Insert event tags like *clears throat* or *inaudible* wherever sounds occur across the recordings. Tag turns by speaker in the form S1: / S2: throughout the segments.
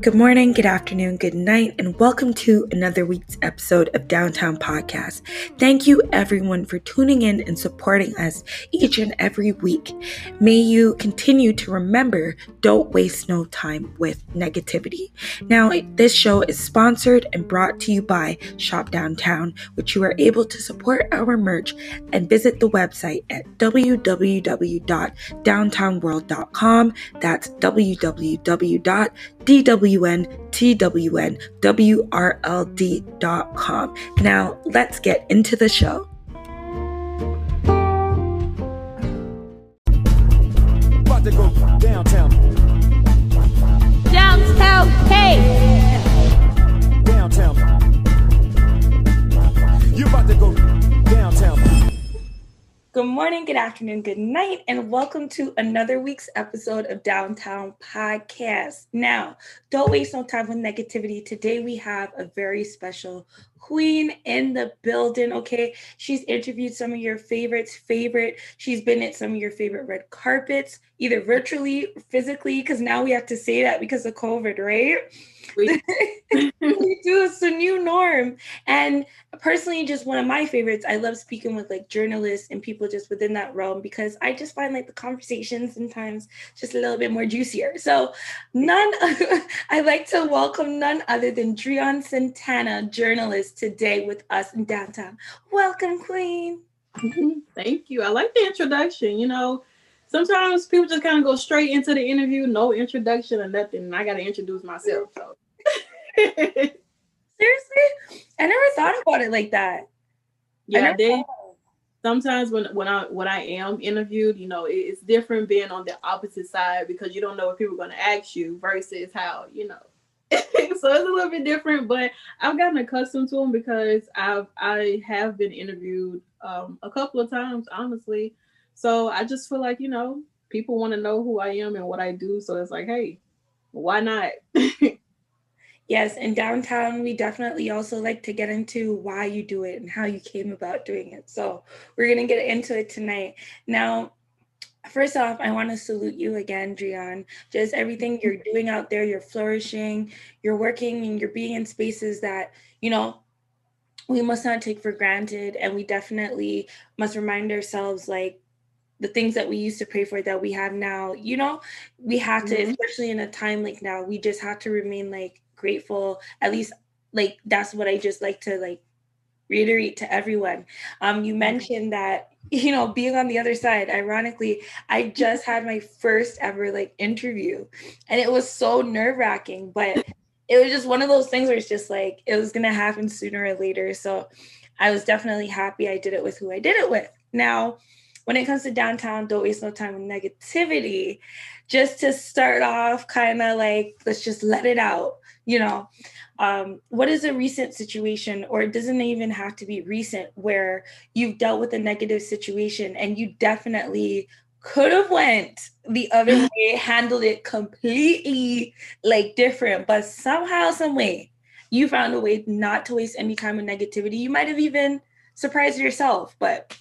S1: Good morning, good afternoon, good night, and welcome to another week's episode of Downtown Podcast. Thank you, everyone, for tuning in and supporting us each and every week. May you continue to remember don't waste no time with negativity. Now, this show is sponsored and brought to you by Shop Downtown, which you are able to support our merch and visit the website at www.downtownworld.com. That's www.dw com. Now, let's get into the show. About to go downtown. Downtown, hey! Downtown. You about to go Good morning, good afternoon, good night, and welcome to another week's episode of Downtown Podcast. Now, don't waste no time with negativity. Today we have a very special queen in the building. Okay, she's interviewed some of your favorites, favorite. She's been at some of your favorite red carpets, either virtually, physically, because now we have to say that because of COVID, right? *laughs* We, do. It's a new norm. And personally, just one of my favorites. I love speaking with like journalists and people just within that realm because I just find like the conversation sometimes just a little bit more juicier. So, none. *laughs* I like to welcome none other than Drian Santana, journalist, today with us in downtown. Welcome, Queen. *laughs*
S2: Thank you. I like the introduction. You know, sometimes people just kind of go straight into the interview, no introduction or nothing. And I got to introduce myself. So. *laughs*
S1: Seriously? I never thought about it like that.
S2: Yeah, I, did. Sometimes when when I when I am interviewed, you know, it's different being on the opposite side because you don't know what people are going to ask you versus how you know. *laughs* so it's a little bit different, but I've gotten accustomed to them because I've I have been interviewed um, a couple of times, honestly. So I just feel like, you know, people want to know who I am and what I do. So it's like, hey, why not? *laughs*
S1: yes, in downtown, we definitely also like to get into why you do it and how you came about doing it. So we're going to get into it tonight. Now, First off, I want to salute you again, Drian. Just everything you're doing out there, you're flourishing, you're working, and you're being in spaces that, you know, we must not take for granted. And we definitely must remind ourselves like the things that we used to pray for that we have now you know we have to mm-hmm. especially in a time like now we just have to remain like grateful at least like that's what i just like to like reiterate to everyone um you mm-hmm. mentioned that *laughs* you know being on the other side ironically i just had my first ever like interview and it was so nerve-wracking but it was just one of those things where it's just like it was gonna happen sooner or later so i was definitely happy i did it with who i did it with now when it comes to downtown, don't waste no time with negativity. Just to start off, kind of like, let's just let it out, you know. Um, what is a recent situation, or it doesn't even have to be recent, where you've dealt with a negative situation and you definitely could have went the other *laughs* way, handled it completely like different, but somehow, some way, you found a way not to waste any time with negativity. You might have even surprised yourself, but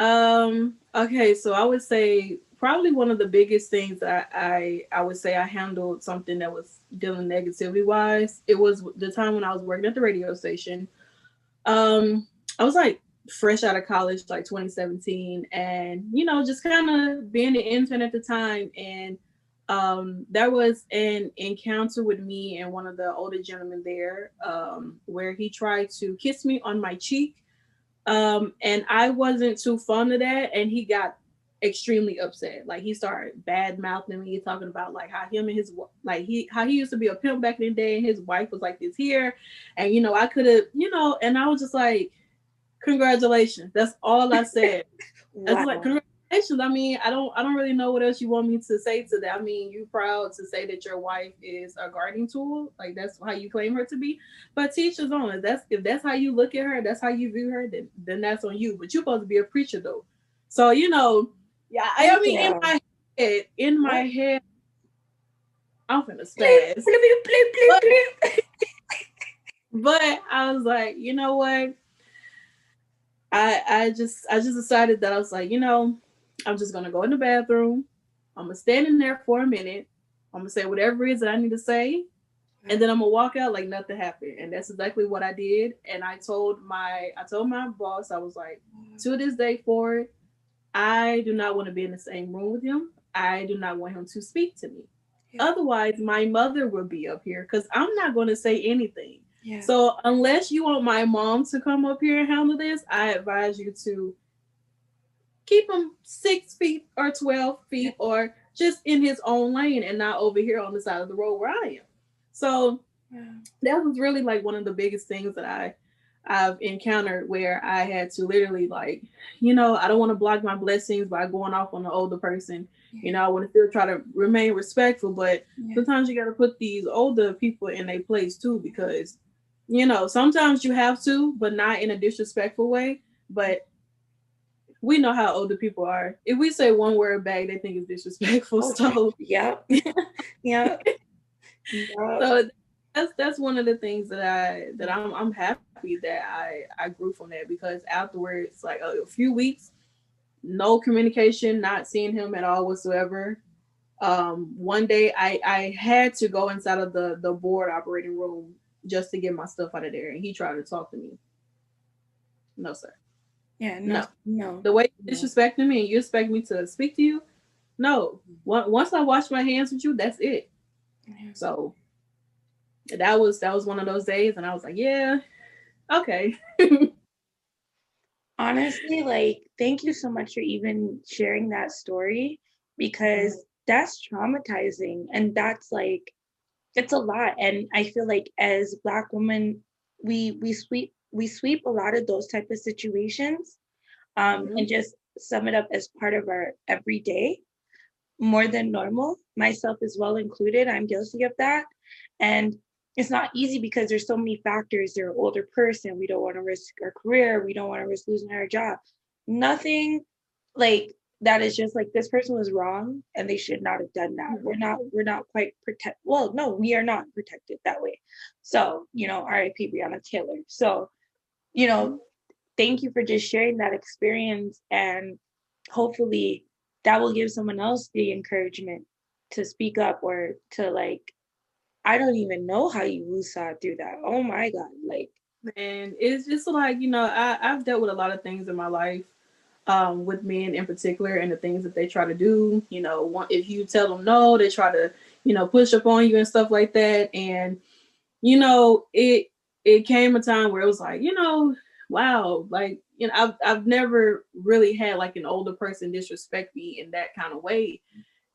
S2: um, okay, so I would say probably one of the biggest things I, I I would say I handled something that was dealing negativity wise. It was the time when I was working at the radio station. Um, I was like fresh out of college, like 2017, and you know, just kind of being an intern at the time, and um, there was an encounter with me and one of the older gentlemen there, um, where he tried to kiss me on my cheek um, and I wasn't too fond of that. And he got extremely upset. Like he started bad mouthing me, talking about like how him and his like he how he used to be a pimp back in the day, and his wife was like this here, and you know I could have you know, and I was just like, congratulations. That's all I said. *laughs* wow. I was like, I mean, I don't I don't really know what else you want me to say to that. I mean, you proud to say that your wife is a guarding tool, like that's how you claim her to be. But teachers on it. That's if that's how you look at her, that's how you view her, then then that's on you. But you're supposed to be a preacher though. So you know, yeah, I, I mean yeah. in my head, in my head, I'm gonna spaz. but, but I was like, you know what? I I just I just decided that I was like, you know, I'm just gonna go in the bathroom. I'm gonna stand in there for a minute. I'm gonna say whatever it is that I need to say, and then I'm gonna walk out like nothing happened. And that's exactly what I did. And I told my I told my boss, I was like, to this day forward, I do not want to be in the same room with him. I do not want him to speak to me. Yeah. Otherwise, my mother will be up here because I'm not going to say anything. Yeah. So unless you want my mom to come up here and handle this, I advise you to keep him six feet or 12 feet or just in his own lane and not over here on the side of the road where I am. So yeah. that was really like one of the biggest things that I I've encountered where I had to literally like, you know, I don't want to block my blessings by going off on the older person. Yeah. You know, I want to still try to remain respectful, but yeah. sometimes you got to put these older people in a place too because, you know, sometimes you have to, but not in a disrespectful way. But we know how older people are. If we say one word back, they think it's disrespectful. Okay. So *laughs*
S1: yeah, yeah. *laughs*
S2: So that's that's one of the things that I that I'm I'm happy that I I grew from that because afterwards, like a, a few weeks, no communication, not seeing him at all whatsoever. Um, one day I I had to go inside of the the board operating room just to get my stuff out of there, and he tried to talk to me. No, sir.
S1: Yeah, no, no.
S2: no. The way you disrespecting me and you expect me to speak to you, no. Once I wash my hands with you, that's it. Yeah. So that was that was one of those days, and I was like, yeah, okay. *laughs*
S1: Honestly, like, thank you so much for even sharing that story because mm-hmm. that's traumatizing, and that's like, it's a lot. And I feel like as Black women, we we sweep we sweep a lot of those type of situations um, mm-hmm. and just sum it up as part of our everyday. More than normal myself as well included i'm guilty of that. And it's not easy because there's so many factors. They're an older person we don't want to risk our career we don't want to risk losing our job. Nothing like that is just like this person was wrong and they should not have done that. We're not we're not quite protect well no we are not protected that way. So you know rip breonna taylor. So you know, thank you for just sharing that experience. And hopefully that will give someone else the encouragement to speak up or to like, I don't even know how you woosah through that. Oh my God. Like,
S2: man, it's just like, you know, I, I've dealt with a lot of things in my life. Um, with men in particular and the things that they try to do. You know, if you tell them no, they try to, you know, push up on you and stuff like that. And, you know, it it came a time where it was like, you know, wow, like, you know, I've I've never really had like an older person disrespect me in that kind of way.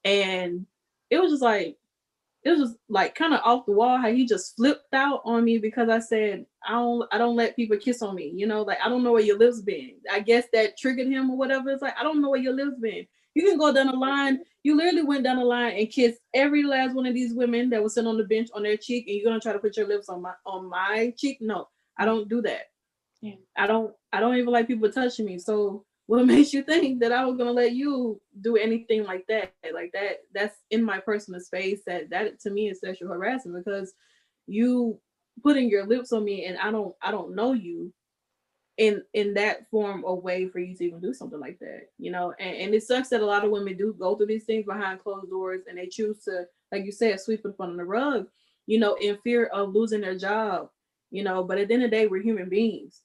S2: And it was just like, it was just like kind of off the wall how he just flipped out on me because I said, I don't I don't let people kiss on me, you know, like I don't know where your lips been. I guess that triggered him or whatever. It's like, I don't know where your lips been. You can go down the line. You literally went down the line and kissed every last one of these women that was sitting on the bench on their cheek, and you're gonna try to put your lips on my on my cheek. No, I don't do that. Yeah. I don't I don't even like people touching me. So what *laughs* makes you think that I was gonna let you do anything like that? Like that, that's in my personal space. That that to me is sexual harassment because you putting your lips on me and I don't I don't know you in in that form of way for you to even do something like that you know? And, and it sucks that a lot of women do go through these things behind closed doors and they choose to like you said sweep it under the rug you know in fear of losing their job you know? But at the end of the day we're human beings.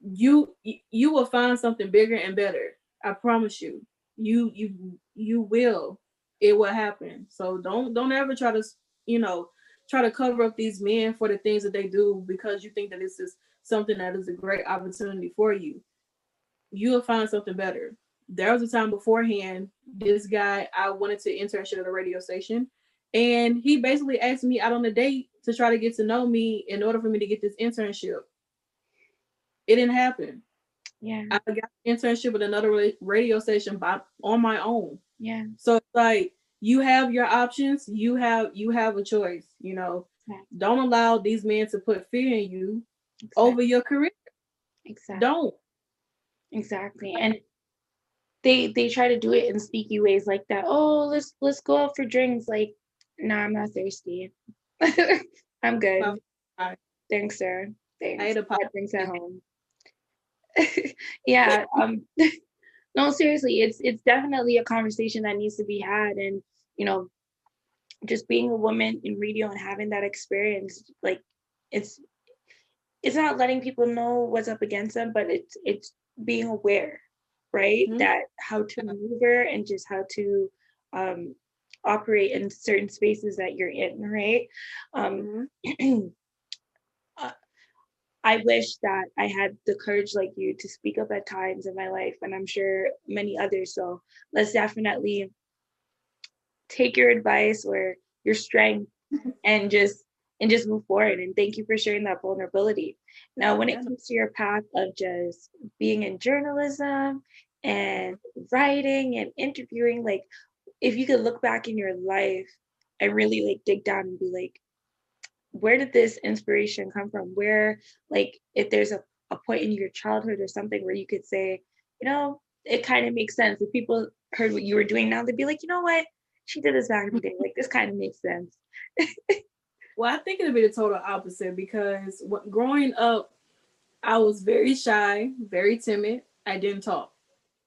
S2: You you will find something bigger and better i promise you. You you you will. It will happen. So don't don't ever try to you know try to cover up these men for the things that they do because you think that this is something that is a great opportunity for you, you'll find something better. There was a time beforehand, this guy, I wanted to internship at a radio station, and he basically asked me out on a date to try to get to know me in order for me to get this internship. It didn't happen.
S1: Yeah. I
S2: got an internship with another radio station by on my own.
S1: Yeah.
S2: So it's like you have your options, you have you have a choice, you know. Don't allow these men to put fear in you exactly. over your career.
S1: Exactly.
S2: Don't.
S1: Exactly. And they they try to do it in sneaky ways like that. Oh, let's let's go out for drinks. Like, nah, I'm not thirsty. *laughs* I'm good. Well, Thanks, sir. Thanks. I ate a pop drinks at *laughs* home. *laughs* yeah. Um no, seriously, it's it's definitely a conversation that needs to be had. And you know, just being a woman in radio and having that experience, like it's it's not letting people know what's up against them, but it's it's being aware, right? Mm-hmm. That how to maneuver and just how to um, operate in certain spaces that you're in, right? Um, mm-hmm. *clears throat* uh, I wish that I had the courage like you to speak up at times in my life, and I'm sure many others. So let's definitely take your advice or your strength *laughs* and just and just move forward. And thank you for sharing that vulnerability. Now, when it comes to your path of just being in journalism and writing and interviewing, like if you could look back in your life and really like dig down and be like, where did this inspiration come from? Where, like, if there's a, a point in your childhood or something where you could say, you know, it kind of makes sense. If people heard what you were doing now, they'd be like, you know what? She did this back in the day. Like, this kind of makes sense. *laughs*
S2: well, I think it'd be the total opposite because growing up, I was very shy, very timid. I didn't talk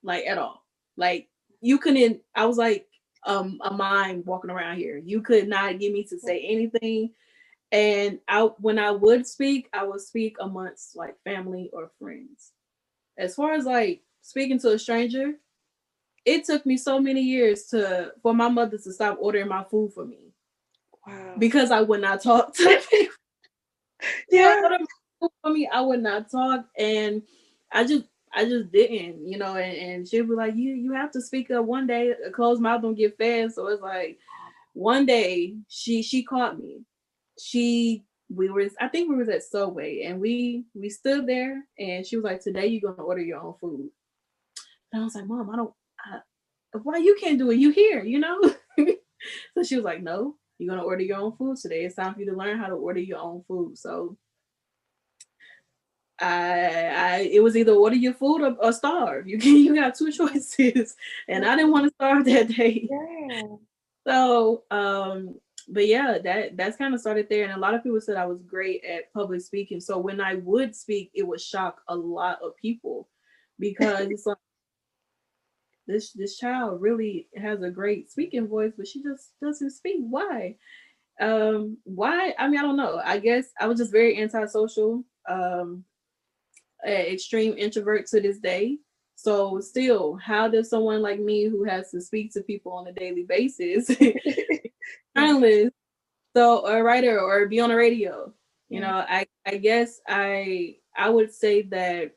S2: like at all. Like you couldn't, I was like um, a mime walking around here. You could not get me to say anything. And I when I would speak, I would speak amongst like family or friends. As far as like speaking to a stranger, it took me so many years to for my mother to stop ordering my food for me. Wow. Because I would not talk *laughs* to people. yeah. For me, I would not talk. And I just I just didn't, you know, and, and she'd be like, You you have to speak up one day, a closed mouth don't get fed. So it's like one day she she caught me. She we were I think we was at Subway and we we stood there and she was like, Today you're gonna order your own food. And I was like, Mom, I don't I, why you can't do it? You here, you know? *laughs* so she was like, No, you're gonna order your own food today. It's time for you to learn how to order your own food. So I, I it was either order your food or, or starve. You can *laughs* you got two choices, and I didn't want to starve that *laughs* day. Yeah. So, um, but yeah, that that's kind of started there, and a lot of people said I was great at public speaking. So when I would speak, it would shock a lot of people *laughs* because it's like this this child really has a great speaking voice, but she just doesn't speak. Why? Um, why? I mean, I don't know. I guess I was just very antisocial. Um, extreme introvert to this day. So still, how does someone like me who has to speak to people on a daily basis, *laughs* journalist, so a writer or be on the radio? You know, I I guess I I would say that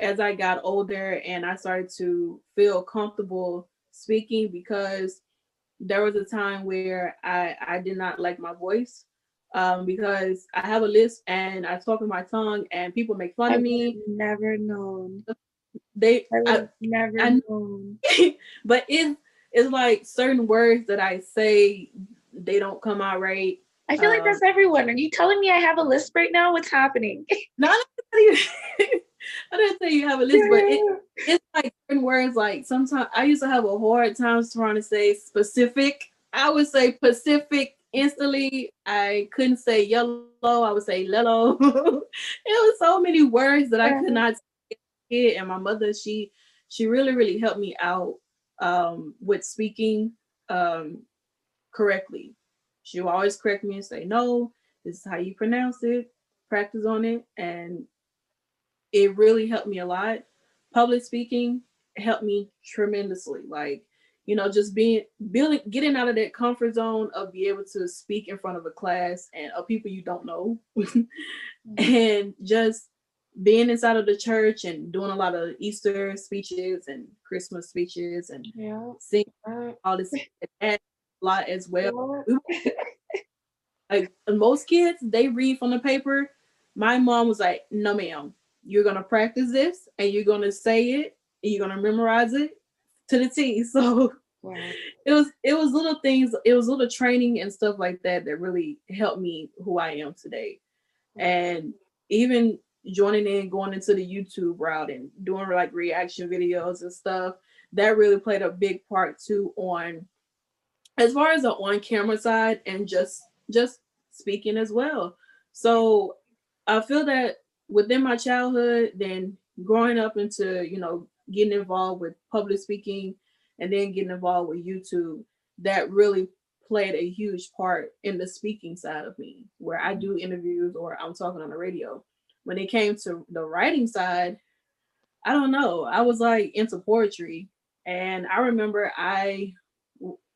S2: as I got older and I started to feel comfortable speaking because there was a time where I I did not like my voice um, because I have a list and I talk with my tongue and people make fun
S1: I've
S2: of me.
S1: Never known.
S2: They
S1: I, I never I, known. *laughs*
S2: but it's it's like certain words that I say they don't come out right.
S1: I feel um, like that's everyone. Are you telling me I have a list right now? What's happening? *laughs*
S2: Not *laughs* I didn't say you have a list, yeah. but it, it's like certain words. Like sometimes I used to have a hard time trying to say specific. I would say Pacific instantly I couldn't say yellow, I would say lello. *laughs* it was so many words that I could not say. And my mother, she she really, really helped me out um, with speaking um, correctly. She would always correct me and say, no, this is how you pronounce it, practice on it. And it really helped me a lot. Public speaking helped me tremendously. Like you know, just being building, getting out of that comfort zone of be able to speak in front of a class and of people you don't know, *laughs* mm-hmm. and just being inside of the church and doing a lot of Easter speeches and Christmas speeches and yeah. seeing all this a lot as well. like most kids, they read from the paper. My mom was like, "No, ma'am, you're gonna practice this and you're gonna say it and you're gonna memorize it to the T. *laughs* So wow. it was it was little things, it was little training and stuff like that that really helped me who I am today. And even joining in, going into the YouTube route and doing like reaction videos and stuff, that really played a big part too on as far as the on camera side and just just speaking as well. So I feel that within my childhood, then growing up into, you know, getting involved with public speaking and then getting involved with YouTube, that really played a huge part in the speaking side of me, where I do interviews or I'm talking on the radio. When it came to the writing side, I don't know. I was like into poetry, and I remember I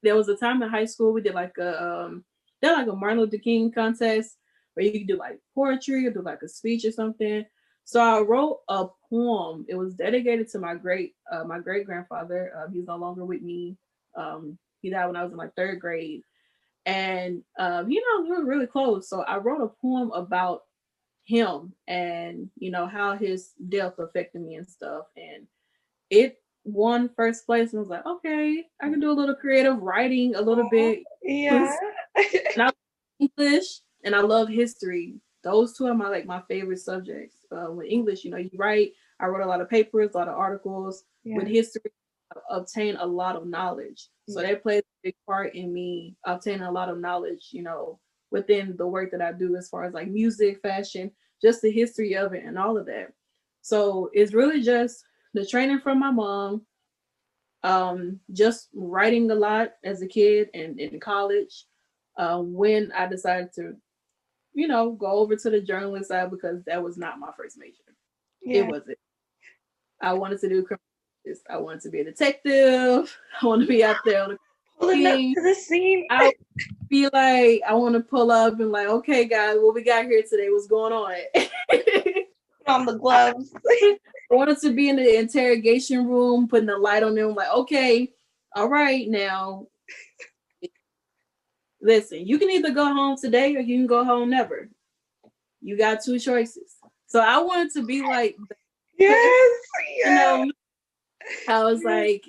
S2: there was a time in high school we did like a um did like a Martin Luther King contest where you can do like poetry or do like a speech or something. So I wrote a poem. It was dedicated to my great uh, my great grandfather. Uh, he's no longer with me. Um, he died when I was in like third grade, and um, you know we were really close. So I wrote a poem about him and you know how his death affected me and stuff. And it won first place, and I was like, okay, I can do a little creative writing, a little bit.
S1: Yeah. *laughs*
S2: English and I love history. Those two are my like my favorite subjects. Uh, with English, you know, you write. I wrote a lot of papers, a lot of articles. Yeah. With history, I obtain a lot of knowledge. So that plays a big part in me obtaining a lot of knowledge. You know, within the work that I do, as far as like music, fashion, just the history of it, and all of that. So it's really just the training from my mom, um, just writing a lot as a kid and in college. Uh, when I decided to you know, go over to the journalist side because that was not my first major. Yeah. It wasn't. I wanted to do criminal I wanted to be a detective. *laughs* I want to be out there on the
S1: pulling up to the scene.
S2: I be like, I want to pull up and like, okay, guys, what we got here today? What's going on? *laughs*
S1: on the *laughs* gloves.
S2: I wanted to be in the interrogation room, putting the light on them. Like, okay, all right, now listen, you can either go home today or you can go home never. You got two choices. So I wanted to be like,
S1: yes, *laughs*
S2: you know, I was like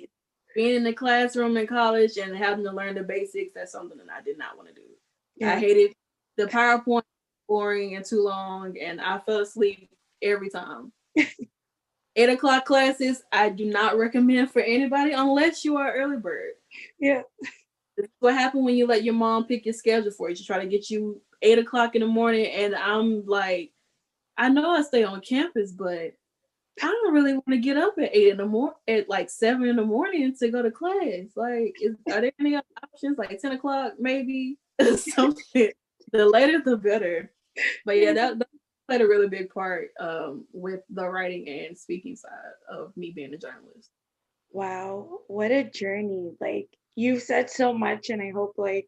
S2: being in the classroom in college and having to learn the basics. That's something that I did not want to do. Yeah. I hated the PowerPoint boring and too long, and I fell asleep every time. *laughs* Eight o'clock classes, I do not recommend for anybody unless you are early bird.
S1: Yeah
S2: what happened when you let your mom pick your schedule for you. She try to get you eight o'clock in the morning, and I'm like, I know I stay on campus, but I don't really want to get up at eight in the morning, at like seven in the morning to go to class. Like, is, are there any other options? Like ten o'clock, maybe *laughs* something. the later, the better. But yeah, that, that played a really big part um, with the writing and speaking side of me being a journalist.
S1: Wow, what a journey! Like you've said so much and i hope like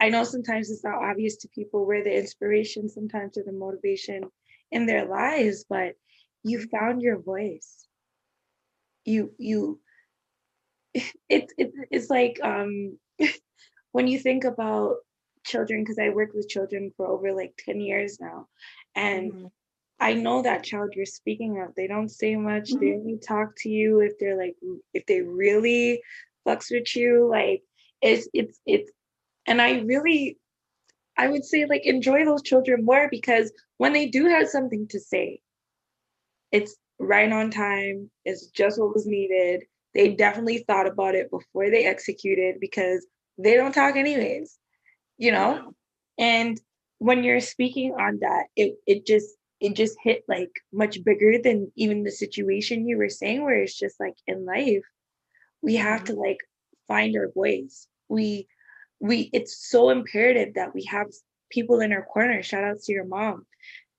S1: i know sometimes it's not obvious to people where the inspiration sometimes or the motivation in their lives but you found your voice you you *laughs* it's it, it's like um *laughs* when you think about children because i worked with children for over like 10 years now and mm-hmm. i know that child you're speaking of they don't say much mm-hmm. they only talk to you if they're like if they really fucks with you. Like it's it's it's and I really I would say like enjoy those children more because when they do have something to say, it's right on time, it's just what was needed. They definitely thought about it before they executed because they don't talk anyways, you know? And when you're speaking on that, it it just it just hit like much bigger than even the situation you were saying where it's just like in life we have to like find our voice. We we it's so imperative that we have people in our corner. Shout outs to your mom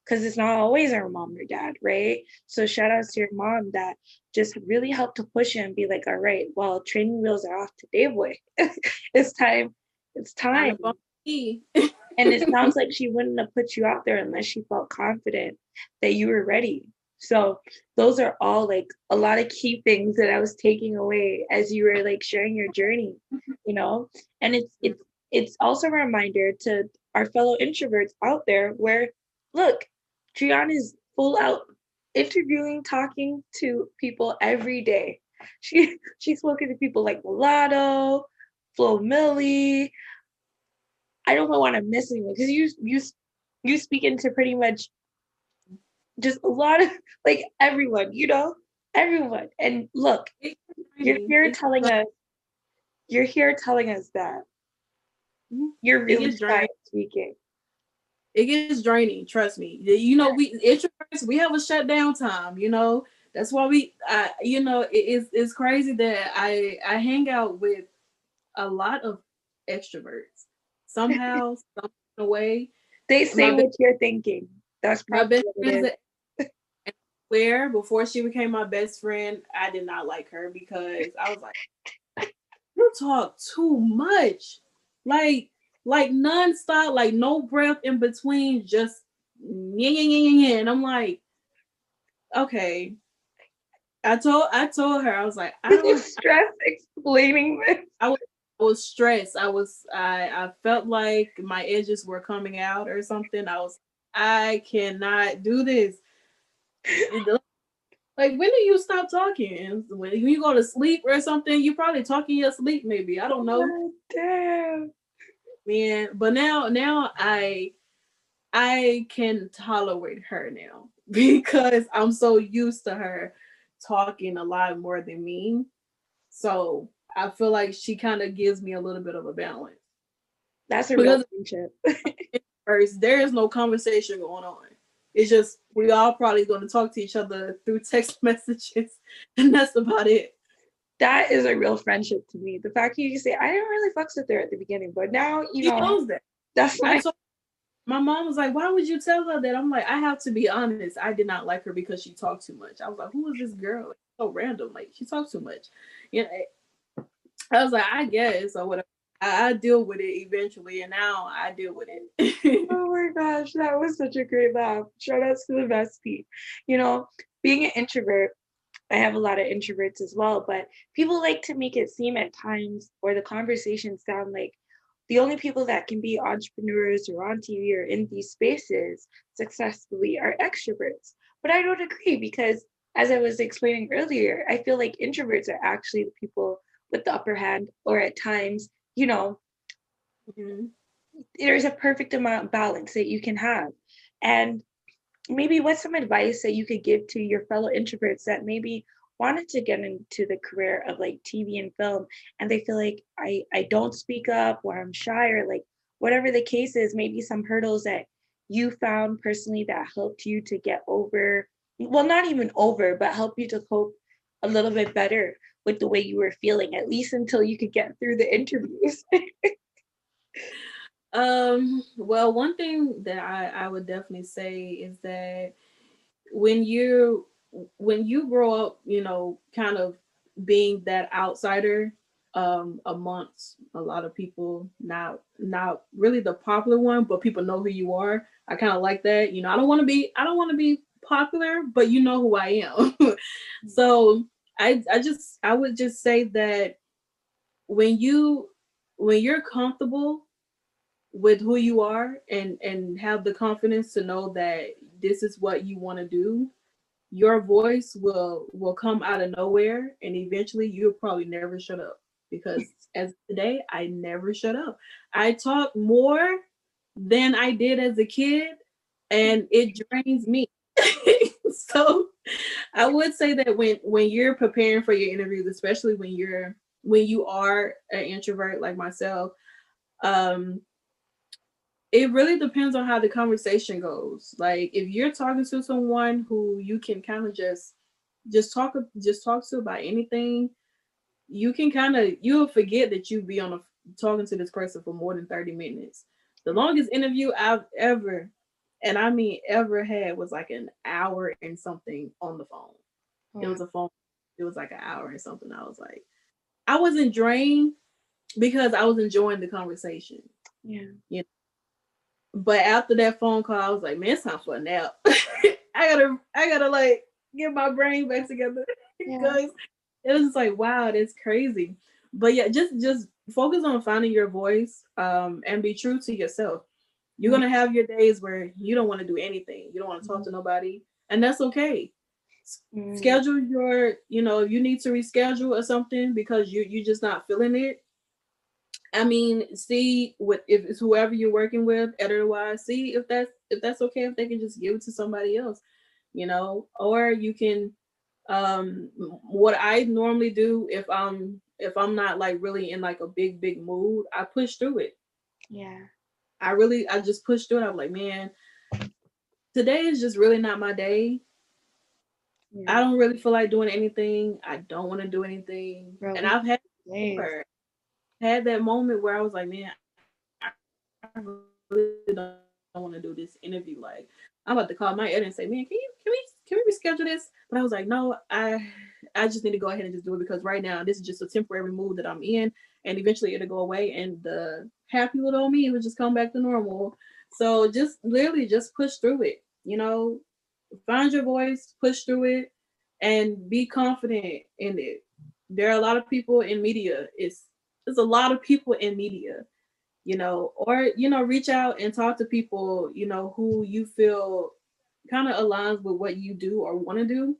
S1: because it's not always our mom or dad right? So shout outs to your mom that just really helped to push you and be like all right well training wheels are off today boy. *laughs* It's time it's time. and it *laughs* sounds like she wouldn't have put you out there unless she felt confident that you were ready so those are all like a lot of key things that I was taking away as you were like sharing your journey, mm-hmm. you know? And it's mm-hmm. it's it's also a reminder to our fellow introverts out there where look, Triana is full out interviewing, talking to people every day. *laughs* She she's spoken to people like Mulatto, Flo Milli. I don't want to miss anyone because you you you speak into pretty much just a lot of *laughs* like everyone, you know, everyone. And look, you're here telling us, you're here telling us that mm-hmm. you're really speaking.
S2: It gets draining, trust me. You know, we introverts, we have a shutdown time, you know. That's why we I you know, it, it's it's crazy that I I hang out with a lot of extroverts. somehow, some *laughs* way.
S1: They say what you're thinking. That's probably my best friend.
S2: Where before she became my best friend, I did not like her because I was like, you talk too much. Like, like nonstop, like no breath in between, just yeah, yeah, yeah, yeah. And I'm like, okay. I told I told her, I was like, I
S1: was stressed explaining this.
S2: I was, I was stressed. I was I I felt like my edges were coming out or something. I was I cannot do this. *laughs* like when do you stop talking? When you go to sleep or something, you probably talking your sleep, maybe. I don't know.
S1: Oh, damn.
S2: Man, but now now I I can tolerate her now *laughs* because I'm so used to her talking a lot more than me. So I feel like she kind of gives me a little bit of a balance.
S1: That's a relationship. *laughs*
S2: first, there is no conversation going on. It's just we all probably going to talk to each other through text *laughs* messages, and that's about it.
S1: That is a real friendship to me. The fact you say I didn't really fuck with her at the beginning, but now you know knows that. That's
S2: my. my mom was like, "Why would you tell her that?" I'm like, "I have to be honest. I did not like her because she talked too much." I was like, "Who is this girl? Like, so random. Like she talks too much." You know, I was like, "I guess or whatever." I, I deal with it eventually, and now I deal with
S1: it. *laughs* oh my gosh, that was such a great laugh. Shout outs to the bestie. You know, being an introvert, I have a lot of introverts as well, but people like to make it seem at times or the conversations sound like the only people that can be entrepreneurs or on TV or in these spaces successfully are extroverts. But I don't agree because, as I was explaining earlier, I feel like introverts are actually the people with the upper hand, or at times you know, mm-hmm. there's a perfect amount of balance that you can have. And maybe what's some advice that you could give to your fellow introverts that maybe wanted to get into the career of like TV and film and they feel like I I don't speak up or I'm shy or like whatever the case is, maybe some hurdles that you found personally that helped you to get over well not even over but help you to cope a little bit better with the way you were feeling, at least until you could get through the interviews? *laughs*
S2: um, well, one thing that I, I would definitely say is that when you when you grow up, you know, kind of being that outsider um amongst a lot of people, not not really the popular one, but people know who you are. I kind of like that. You know, I don't want to be I don't want to be popular, but you know who I am. *laughs* so I I just I would just say that when you when you're comfortable with who you are and and have the confidence to know that this is what you want to do your voice will will come out of nowhere and eventually you'll probably never shut up because *laughs* as today i never shut up. I talk more than i did as a kid and it drains me. *laughs* So I would say that when when you're preparing for your interviews, especially when you're when you are an introvert like myself, um, it really depends on how the conversation goes. Like if you're talking to someone who you can kind of just just talk just talk to about anything, you can kind of you'll forget that you be on a talking to this person for more than 30 minutes. The longest interview I've ever and I mean ever had was like an hour and something on the phone. It was a phone. It was like an hour and something. I was like, I wasn't drained because I was enjoying the conversation.
S1: Yeah.
S2: You know? But after that phone call, I was like, man, it's time for a nap. *laughs* I gotta, I gotta like get my brain back together *laughs* because yeah. it was like, wow, that's crazy. But yeah, just just focus on finding your voice um, and be true to yourself. You're gonna have your days where you don't want to do anything. You don't want to talk mm-hmm. to nobody, and that's okay. Mm-hmm. Schedule your, you know, if you need to reschedule or something because you you're just not feeling it. I mean, see what if it's whoever you're working with, editor wise, see if that's if that's okay if they can just give it to somebody else, you know, or you can um what I normally do if I'm if I'm not like really in like a big big mood, I push through it.
S1: Yeah.
S2: I really, I just pushed through it. I'm like, man, today is just really not my day. Yeah. I don't really feel like doing anything. I don't want to do anything. Bro, and I've had had that moment where I was like, man, I really don't want to do this interview. Like, I'm about to call my editor and say, man, can you can we can we reschedule this? But I was like, no, I I just need to go ahead and just do it because right now this is just a temporary mood that I'm in, and eventually it'll go away, and the happy little me will just come back to normal. So just literally just push through it. You know, find your voice, push through it, and be confident in it. There are a lot of people in media. It's there's a lot of people in media, you know, or you know, reach out and talk to people, you know, who you feel kind of aligns with what you do or want to do,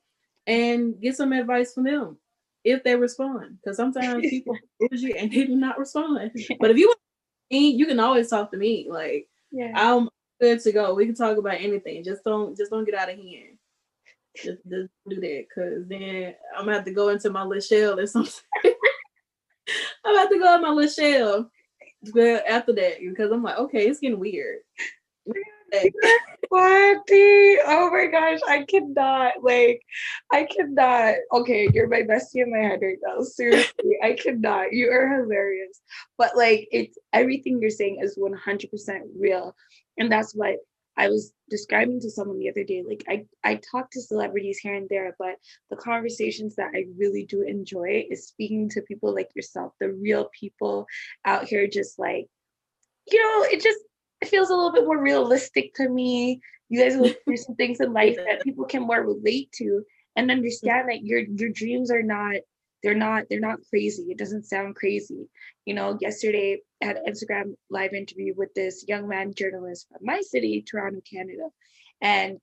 S2: and get some advice from them if they respond. Because sometimes *laughs* people you and they do not respond. But if you want me, you can always talk to me. Like yeah. I'm good to go. We can talk about anything. Just don't just don't get out of hand. Just, just do that, cause then I'm gonna have to go into my little shell or *laughs* something. I'm about to go in my little shell after that because I'm like, okay, it's getting weird. *laughs*
S1: Funny. Oh my gosh, I cannot. Like, I cannot. Okay, you're my bestie in my head right now. Seriously, I cannot. You are hilarious. But like, it's everything you're saying is 100% real, and that's what I was describing to someone the other day. Like, I I talk to celebrities here and there, but the conversations that I really do enjoy is speaking to people like yourself, the real people out here, just like you know, it just it feels a little bit more realistic to me. You guys go through some things in life that *laughs* people can more relate to and understand that your your dreams are not they're not they're not crazy. It doesn't sound crazy. You know, yesterday I had an Instagram live interview with this young man journalist from my city, Toronto, Canada. And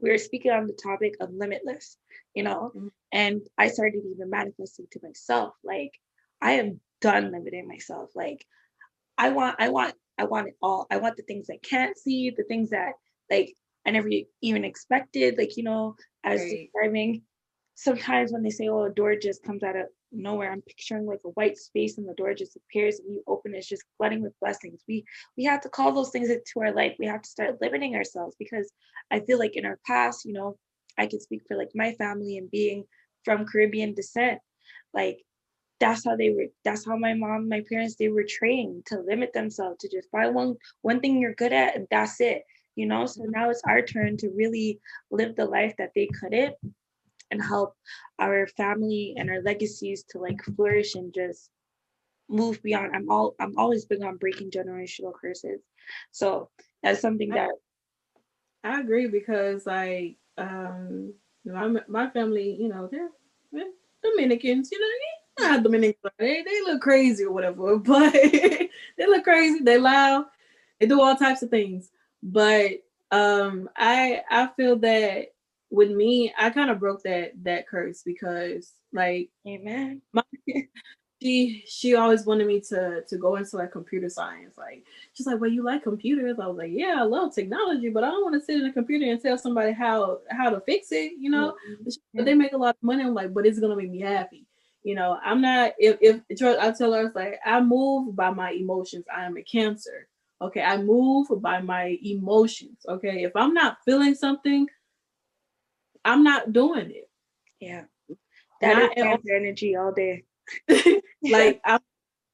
S1: we were speaking on the topic of limitless, you know, mm-hmm. and I started even manifesting to myself, like I am done limiting myself. Like I want, I want I want it all. I want the things I can't see, the things that like I never even expected. Like, you know, as right. describing sometimes when they say, oh, a door just comes out of nowhere, I'm picturing like a white space and the door just appears and you open it's just flooding with blessings. We we have to call those things into our life. We have to start limiting ourselves because I feel like in our past, you know, I could speak for like my family and being from Caribbean descent, like that's how they were that's how my mom my parents they were trained to limit themselves to just find one one thing you're good at and that's it you know? So now it's our turn to really live the life that they couldn't and help our family and our legacies to like flourish and just move beyond. I'm all i'm always big on breaking generational curses. So that's something that
S2: i, I agree because like um my, my family you know they're, they're dominicans you know what i mean not Dominican. They, they look crazy or whatever, *laughs* but they look crazy. They loud. They do all types of things. But um, I I feel that with me, I kind of broke that that curse because like,
S1: amen.
S2: My, *laughs* she she always wanted me to to go into like computer science. Like she's like, well, you like computers? I was like, yeah, I love technology, but I don't want to sit in a computer and tell somebody how how to fix it. You know, mm-hmm. but they make a lot of money. I'm like, but it's gonna make me happy. You know, I'm not if if I tell her it's like I move by my emotions. I am a cancer. Okay, I move by my emotions. Okay, if I'm not feeling something, I'm not doing it.
S1: Yeah, that not is energy all day. *laughs*
S2: like I'm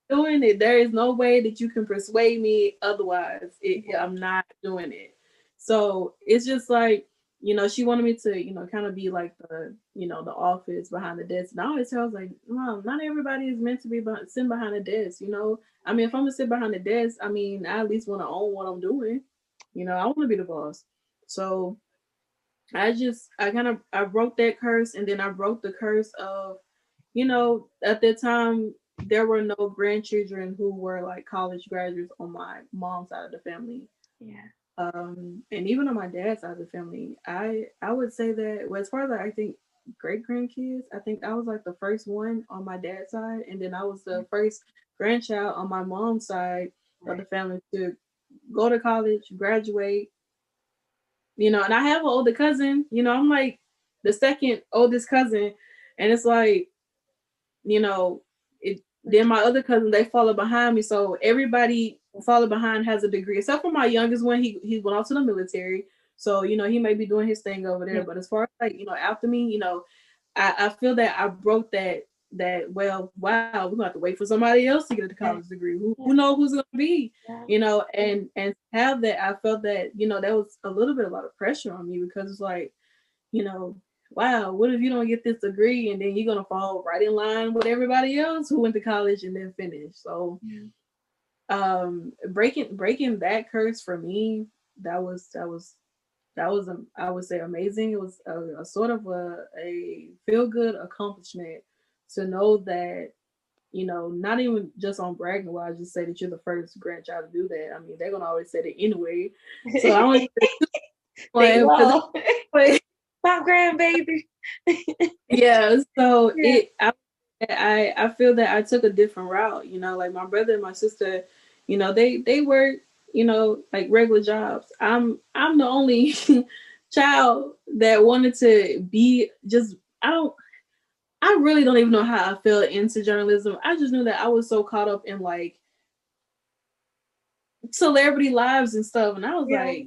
S2: doing it. There is no way that you can persuade me otherwise. It, I'm not doing it. So it's just like you know, she wanted me to, you know, kind of be like the, you know, the office behind the desk. And I always tell her, like, Mom, not everybody is meant to be behind, sitting behind the desk, you know. I mean, if I'm gonna sit behind the desk, I mean, I at least want to own what I'm doing. You know, I want to be the boss. So I just, I kind of, I broke that curse, and then I broke the curse of, you know, at that time there were no grandchildren who were like college graduates on my mom's side of the family.
S1: Yeah
S2: um, and even on my dad's side of the family, I I would say that well, as far as like, I think great grandkids, I think I was like the first one on my dad's side, and then I was the mm. first grandchild on my mom's side of the family to go to college, graduate. You know, and I have an older cousin. You know, I'm like the second oldest cousin, and it's like, you know, it. Then my other cousin they follow behind me, so everybody follow behind has a degree, except for my youngest one. He he went off to the military, so you know he may be doing his thing over there. Yeah. But as far as like you know, after me, you know, I, I feel that I broke that that well wow we're gonna have to wait for somebody else to get a college degree who, who knows who's gonna be yeah. you know and and have that i felt that you know that was a little bit a lot of pressure on me because it's like you know wow what if you don't get this degree and then you're gonna fall right in line with everybody else who went to college and then finished so yeah. Um breaking breaking that curse for me that was that was that was um, I would say amazing. It was a, a sort of a, a feel good accomplishment to know that you know, not even just on bragging why I just say that you're the first grandchild to do that. I mean, they're gonna always say that anyway. So I want
S1: to my grandbaby. *laughs*
S2: yeah. So yeah. it I, I I feel that I took a different route. You know, like my brother and my sister, you know, they they work you know, like regular jobs. I'm I'm the only *laughs* child that wanted to be just I don't I really don't even know how I fell into journalism. I just knew that I was so caught up in like celebrity lives and stuff and I was yeah. like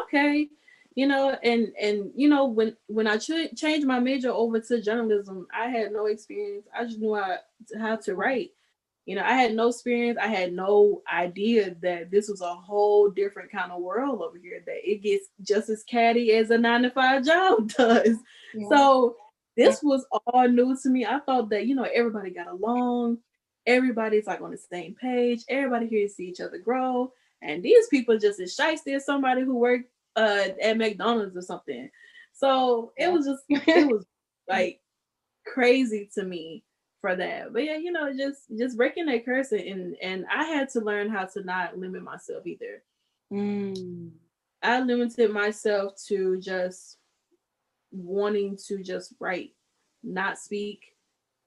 S2: okay, you know, and and you know when when I ch- changed my major over to journalism, I had no experience. I just knew how, how to write you know, I had no experience. I had no idea that this was a whole different kind of world over here, that it gets just as catty as a nine to five *laughs* job does. Yeah. So this was all new to me. I thought that, you know, everybody got along, everybody's like on the same page, everybody here to see each other grow. And these people just as shiesty as somebody who worked uh, at McDonald's or something. So it was just, *laughs* it was like crazy to me for that. But yeah, you know, just just breaking that curse and and I had to learn how to not limit myself either. Mm. I limited myself to just wanting to just write, not speak.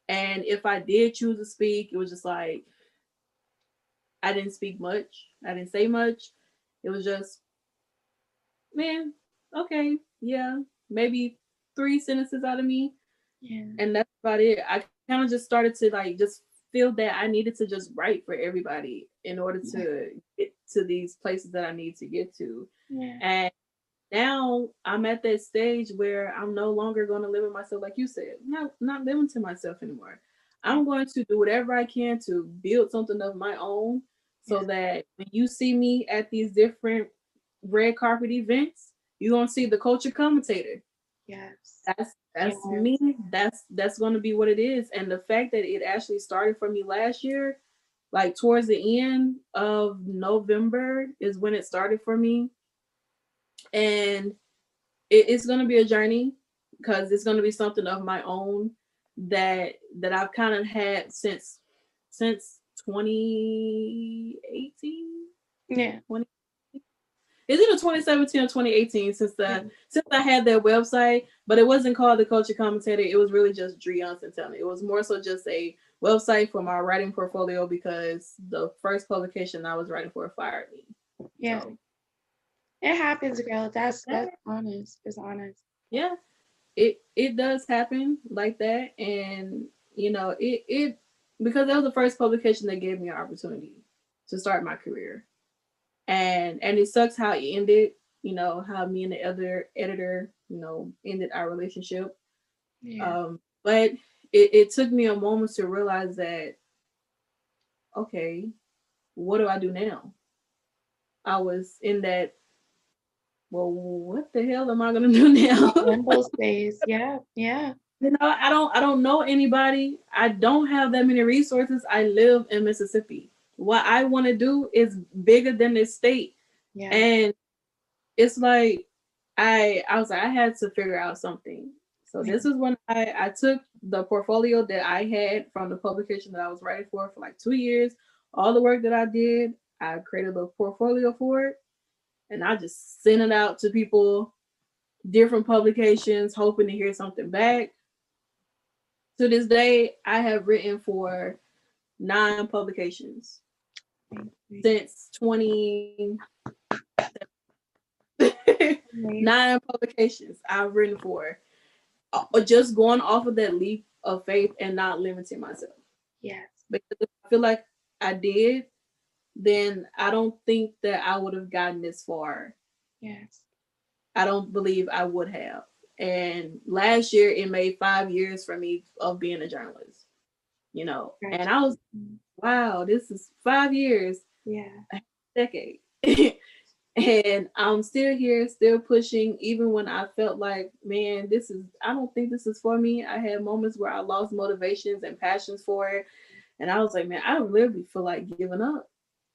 S2: And if I did choose to speak, it was just like I didn't speak much. I didn't say much. It was just, man, okay, yeah, maybe three sentences out of me. Yeah. And that's about it. I kind of just started to like just feel that I needed to just write for everybody in order to get to these places that I need to get to. Yeah. And now I'm at that stage where I'm no longer going to limit myself, like you said, not not to myself anymore. I'm going to do whatever I can to build something of my own, so yeah. that when you see me at these different red carpet events, you're gonna see the culture commentator.
S1: Yes,
S2: that's that's yes. me. That's that's going to be what it is. And the fact that it actually started for me last year, like towards the end of November, is when it started for me. And it, it's going to be a journey because it's going to be something of my own that that I've kind of had since since 2018.
S1: Yeah. 20,
S2: it's either 2017 or 2018 since the mm-hmm. since I had that website, but it wasn't called the Culture Commentator. It was really just Dre Johnson telling. It was more so just a website for my writing portfolio because the first publication I was writing for fired me.
S1: Yeah. So. It happens, girl. That's that's honest. It's honest.
S2: Yeah. It it does happen like that. And you know, it it because that was the first publication that gave me an opportunity to start my career and and it sucks how it ended you know how me and the other editor you know ended our relationship. Yeah. um but it, it took me a moment to realize that okay what do i do now? I was in that well what the hell am i gonna *laughs* do now?
S1: Limbo space. Yeah yeah. *laughs*
S2: You know i don't i don't know anybody. I don't have that many resources. I live in mississippi what I want to do is bigger than this state. Yeah. And it's like I I was like, I had to figure out something. So this is when I, I took the portfolio that I had from the publication that I was writing for for like two years, all the work that I did, I created a portfolio for it, and I just sent it out to people, different publications, hoping to hear something back. To this day, I have written for nine publications since 20 *laughs* nine publications I've written for. Uh, just going off of that leap of faith and not limiting myself.
S1: Yes.
S2: Because if I feel like I did, then I don't think that I would have gotten this far.
S1: Yes.
S2: I don't believe I would have. And last year it made five years for me of being a journalist. You know, and I was wow, this is five years.
S1: Yeah.
S2: Decade. *laughs* and I'm still here, still pushing, even when I felt like, man, this is, I don't think this is for me. I had moments where I lost motivations and passions for it. And I was like, man, I literally feel like giving up.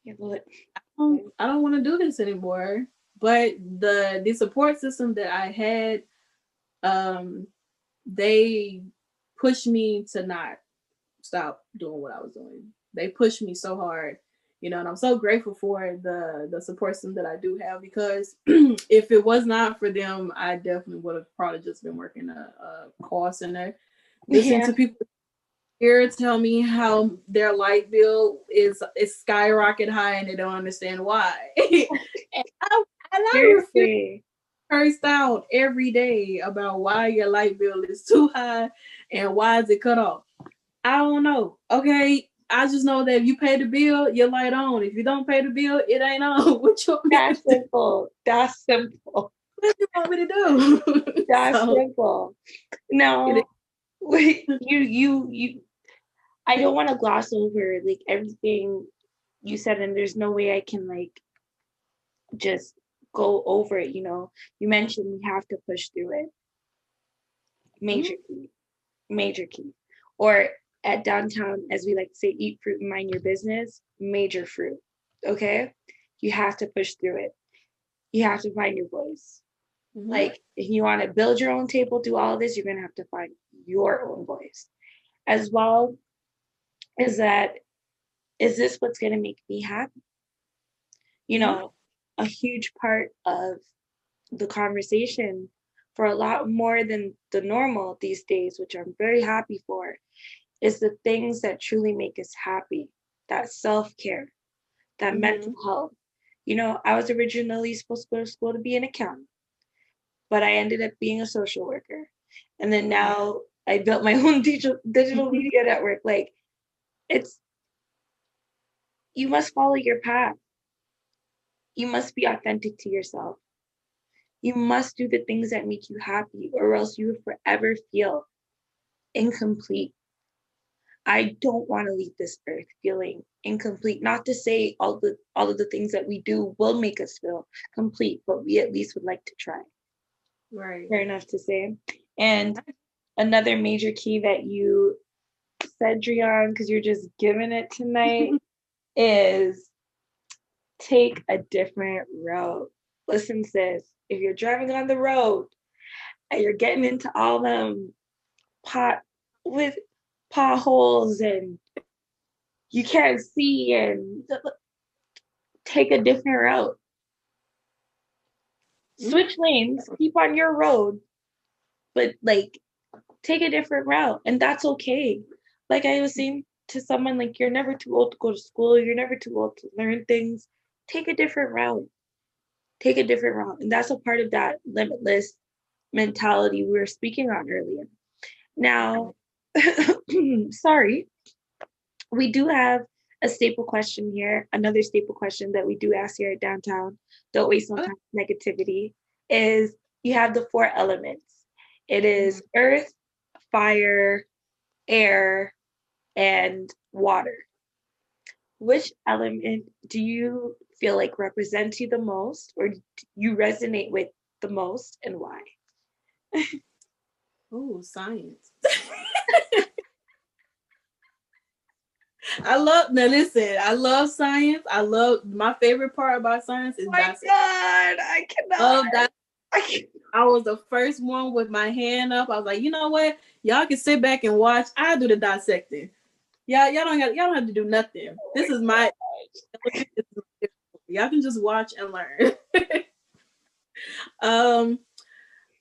S1: Yeah, but
S2: I don't, I don't want to do this anymore. But the the support system that I had, um, they pushed me to not stop doing what I was doing. They pushed me so hard you know and i'm so grateful for the the support system that i do have because *clears throat* if it was not for them i definitely would have probably just been working a, a call center. Listening yeah. to people here tell me how their light bill is is skyrocket high and they don't understand why. *laughs* And i, and I cursed out every day about why your light bill is too high and why is it cut off. I don't know okay I just know that if you pay the bill, your light on. If you don't pay the bill, it ain't on. *laughs* What you
S1: That's simple. That's simple.
S2: What do you want me to do? *laughs*
S1: That's so, simple. No, wait, you you you. I don't want to gloss over like everything you said, and there's no way I can like just go over it. You know, you mentioned we have to push through it. Major mm-hmm. key, major key, or at downtown, as we like to say, eat fruit and mind your business, major fruit. Okay. You have to push through it. You have to find your voice. Mm-hmm. Like, if you want to build your own table, do all this, you're going to have to find your own voice. As well, is that, is this what's going to make me happy? You mm-hmm. know, a huge part of the conversation for a lot more than the normal these days, which I'm very happy for, is the things that truly make us happy that self care, that mm-hmm. mental health. You know, I was originally supposed to go to school to be an accountant, but I ended up being a social worker. And then now I built my *laughs* own digital, digital *laughs* media network. Like, it's, you must follow your path. You must be authentic to yourself. You must do the things that make you happy, or else you will forever feel incomplete I don't want to leave this earth feeling incomplete. Not to say all the all of the things that we do will make us feel complete, but we at least would like to try.
S2: Right.
S1: Fair enough to say. And another major key that you said, Drian, because you're just giving it tonight, *laughs* is take a different road. Listen, sis, if you're driving on the road and you're getting into all them pot with potholes and you can't see and take a different route. Switch lanes, keep on your road, but like take a different route. And that's okay. Like I was saying to someone, like you're never too old to go to school, you're never too old to learn things. Take a different route. Take a different route. And that's a part of that limitless mentality we were speaking on earlier. Now, *coughs* sorry, we do have a staple question here. Another staple question that we do ask here at downtown. Don't waste no time. Negativity is you have the four elements. It is mm-hmm. earth, fire, air, and water. Which element do you feel like represents you the most, or you resonate with the most, and why? *laughs*
S2: oh, science. *laughs* *laughs* I love now listen, I love science. I love my favorite part about science is
S1: oh my God, I cannot that.
S2: I, I was the first one with my hand up. I was like, you know what? Y'all can sit back and watch. I do the dissecting. Y'all, y'all don't got y'all don't have to do nothing. Oh this is my *laughs* y'all can just watch and learn. *laughs* um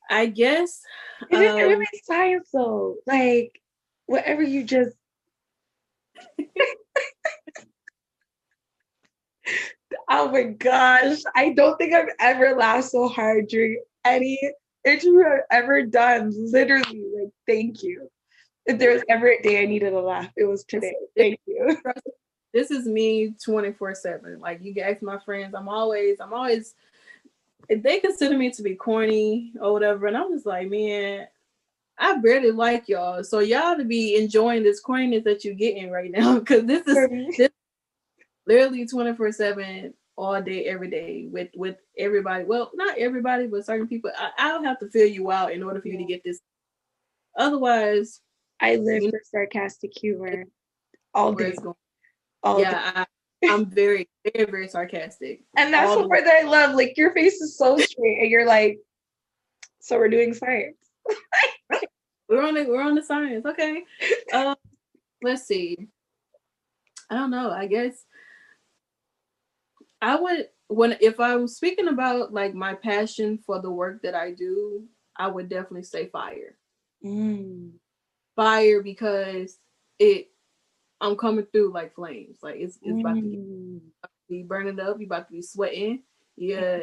S2: I guess
S1: it um, really science though. Like whatever you just *laughs* oh my gosh. I don't think I've ever laughed so hard during any interview I've ever done. Literally, like, thank you. If there was ever a day I needed a laugh, it was today. Thank you.
S2: This is me 24 7. Like you guys, my friends, I'm always, I'm always they consider me to be corny or whatever, and I'm just like, man, I barely like y'all. So y'all to be enjoying this corniness that you're getting right now, *laughs* because this is this literally 24 7 all day, every day with with everybody. Well, not everybody, but certain people. I, will have to fill you out in order for you to get this. Otherwise,
S1: I live for sarcastic humor all day.
S2: All yeah, day. I, am very, very, very sarcastic.
S1: And that's the part that I love. Like your face is so straight, and you're like, so we're doing science. *laughs*
S2: we're on the we're on the science. Okay. Um, let's see. I don't know. I guess I would when if I'm speaking about like my passion for the work that I do, I would definitely say fire. Mm. Fire because it I'm coming through like flames. Like it's it's mm. about, to get, mm. about to be burning up, you about to be sweating. *laughs* Yeah,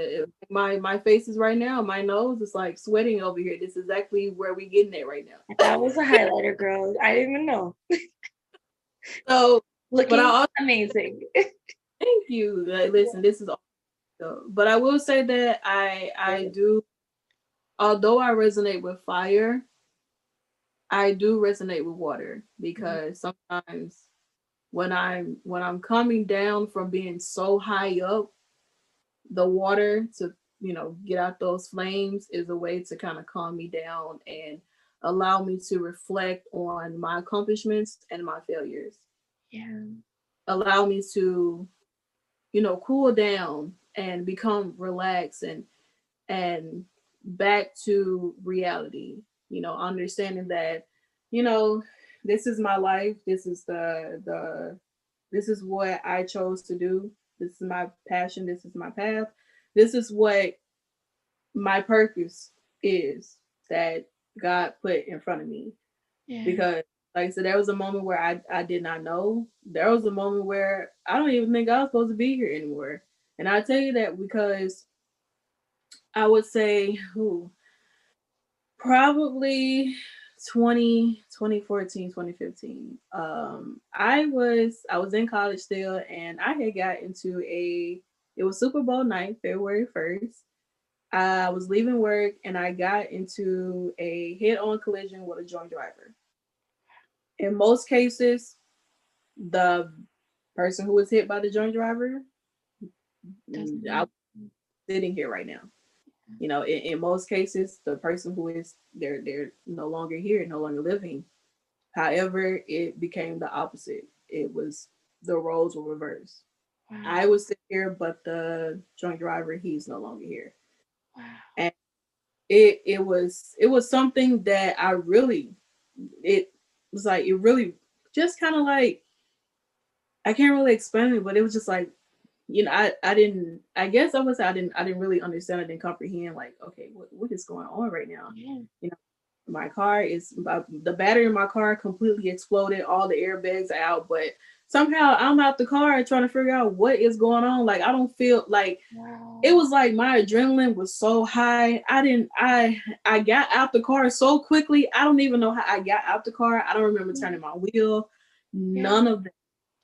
S2: my my face is right now. My nose is like sweating over here. This is exactly where we getting it right now.
S1: That was a highlighter, girl. I didn't even know. *laughs*
S2: so
S1: looking but I also, amazing. *laughs*
S2: Thank you. Like, listen, this is all. But I will say that I I do, although I resonate with fire, I do resonate with water because mm-hmm. sometimes when I'm when I'm coming down from being so high up, the water to you know get out those flames is a way to kind of calm me down and allow me to reflect on my accomplishments and my failures.
S1: Yeah.
S2: Allow me to you know, cool down and become relaxed and and back to reality. You know, understanding that, you know, this is my life. This is the the this is what I chose to do. This is my passion. This is my path. This is what my purpose is that God put in front of me. Yeah. Because like I said, there was a moment where I, I did not know. There was a moment where I don't even think I was supposed to be here anymore. And I tell you that because I would say who probably 20 2014 2015 um i was i was in college still and i had got into a it was super bowl night february 1st i was leaving work and i got into a head-on collision with a drunk driver. In most cases, the person who was hit by the drunk driver, I'm sitting here right now. You know, in, in, most cases, the person who is they're they're no longer here, no longer living. However, it became the opposite. It was the roles were reversed. Wow. I was here, but the drunk driver, he's no longer here. Wow. And it it was it was something that I really it was like it really just kind of like I can't really explain it, but it was just like, you know, I I didn't I guess I was I didn't I didn't really understand, I didn't comprehend like, okay, what, what is going on right now? Yeah. You know, my car is my, the battery in my car completely exploded, all the airbags out, but somehow I'm out the car trying to figure out what is going on. Like I don't feel like wow. it was like my adrenaline was so high. I didn't I I got out the car so quickly. I don't even know how I got out the car. I don't remember turning my wheel. None of that.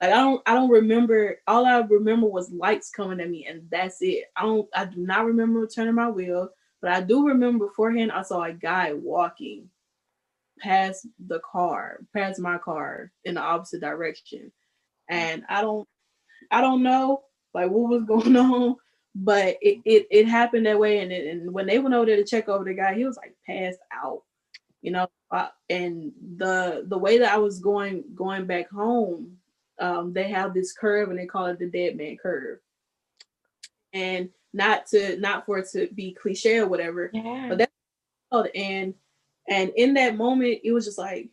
S2: Like I don't I don't remember all I remember was lights coming at me and that's it. I don't I do not remember turning my wheel, but I do remember beforehand I saw a guy walking past the car, past my car in the opposite direction and I don't I don't know like what was *laughs* going on, but it it, it happened that way. And it, and when they went over there to check over the guy, he was like passed out, you know. Uh, and the the way that I was going going back home, um, they have this curve and they call it the dead man curve. And not to not for it to be cliche or whatever, yeah. but that's and and in that moment it was just like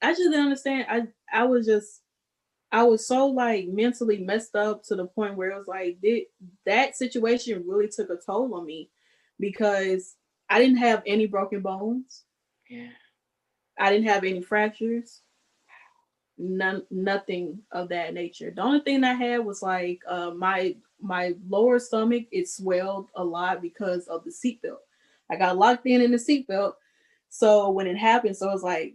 S2: I just didn't understand. I I was just I was so like mentally messed up to the point where it was like did, that situation really took a toll on me because I didn't have any broken bones. Yeah. I didn't have any fractures. None, nothing of that nature. The only thing I had was like uh, my my lower stomach. It swelled a lot because of the seatbelt. I got locked in in the seatbelt, so when it happened, so it was like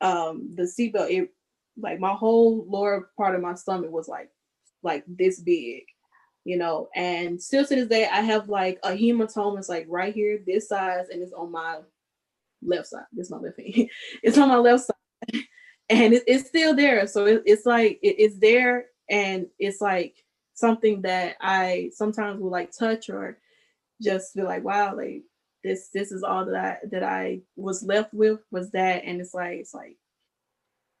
S2: um, the seatbelt. It like my whole lower part of my stomach was like like this big you know, and still to this day, I have like a hematoma. It's like right here, this size, and it's on my left side. This is my left hand. *laughs* it's on my left side, and it, it's still there. So it, it's like it, it's there, and it's like something that I sometimes will like touch or just feel like, wow, like this this is all that I that I was left with was that, and it's like it's like,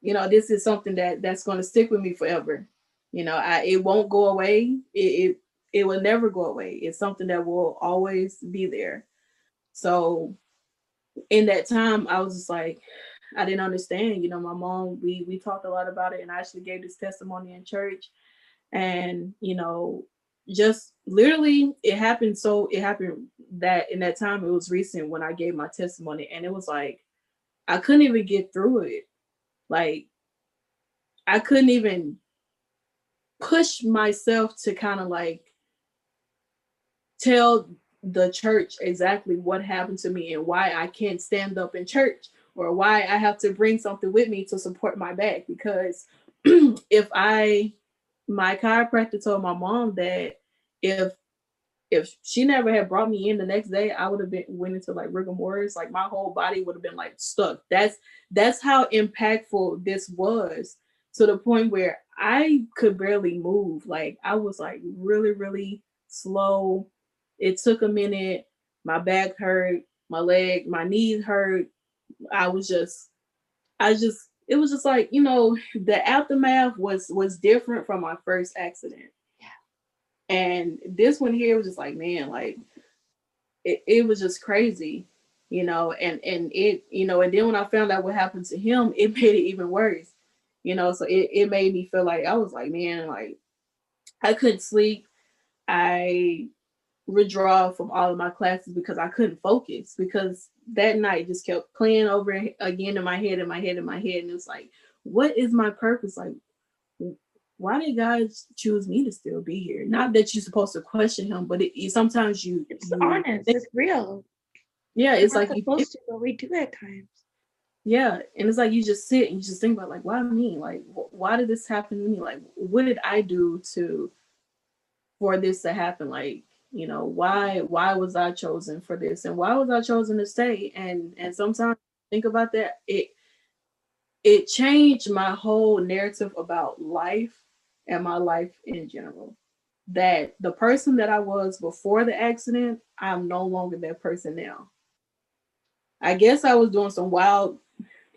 S2: you know, this is something that that's going to stick with me forever. You know, I it won't go away. It, it it will never go away. It's something that will always be there. So in that time, I was just like, I didn't understand. You know, my mom, we we talked a lot about it, and I actually gave this testimony in church. And you know, just literally, it happened. So it happened that in that time, it was recent when I gave my testimony, and it was like I couldn't even get through it. Like I couldn't even push myself to kind of like tell the church exactly what happened to me and why I can't stand up in church or why I have to bring something with me to support my back. Because *clears throat* if I, my chiropractor told my mom that if if she never had brought me in the next day, I would have been went into like rigor mortis. Like my whole body would have been like stuck. That's that's how impactful this was to the point where I could barely move. Like I was like really, really slow. It took a minute. My back hurt, my leg, my knees hurt. I was just, I just, it was just like, you know, the aftermath was was different from my first accident. Yeah. And this one here was just like, man, like it, it was just crazy, you know, and and it, you know, and then when I found out what happened to him, *laughs* it made it even worse you know so it, it made me feel like i was like man like i couldn't sleep i withdraw from all of my classes because i couldn't focus because that night just kept playing over again in my head in my head in my head and it's like what is my purpose? Like why did God choose me to still be here? Not that you're supposed to question him, but it, sometimes you
S1: it's you honest, it's real.
S2: Yeah, it's like
S1: supposed to, but we do at times.
S2: Yeah and it's like you just sit and you just think about like why me? Like wh- why did this happen to me? Like what did i do to for this to happen? Like you know why why was i chosen for this and why was i chosen to stay? And and sometimes think about that it it changed my whole narrative about life and my life in general. That the person that i was before the accident i'm no longer that person now. I guess i was doing some wild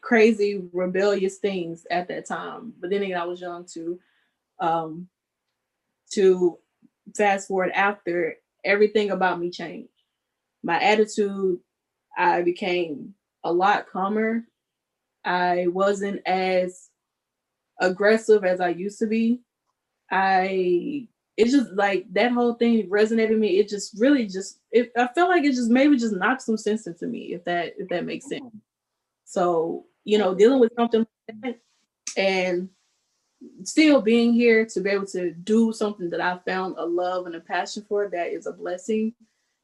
S2: crazy rebellious things at that time. But then again, I was young to um to fast forward after everything about me changed. My attitude, I became a lot calmer. I wasn't as aggressive as I used to be. I it's just like that whole thing resonated with me. It just really just it, I felt like it just maybe just knocked some sense into me, if that if that makes sense. Mm. So you know, dealing with something like that and still being here to be able to do something that I found a love and a passion for, that is a blessing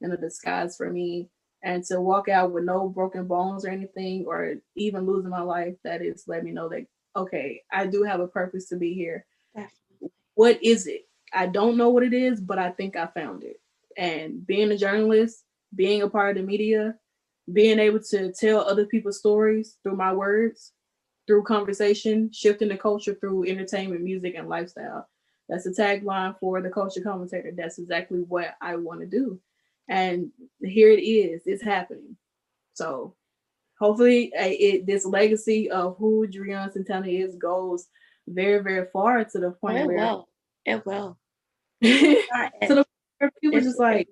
S2: and a disguise for me. And to walk out with no broken bones or anything, or even losing my life, that is let me know that, okay, I do have a purpose to be here. Definitely. What is it? I don't know what it is, but I think I found it. And being a journalist, being a part of the media, being able to tell other people's stories through my words, through conversation, shifting the culture through entertainment, music, and lifestyle. That's the tagline for the culture commentator. That's exactly what I want to do. And here it is, it's happening. So hopefully it, this legacy of who Drian Santana is goes very, very far to the point
S1: it
S2: where
S1: will. it will. *laughs*
S2: to the point people just like,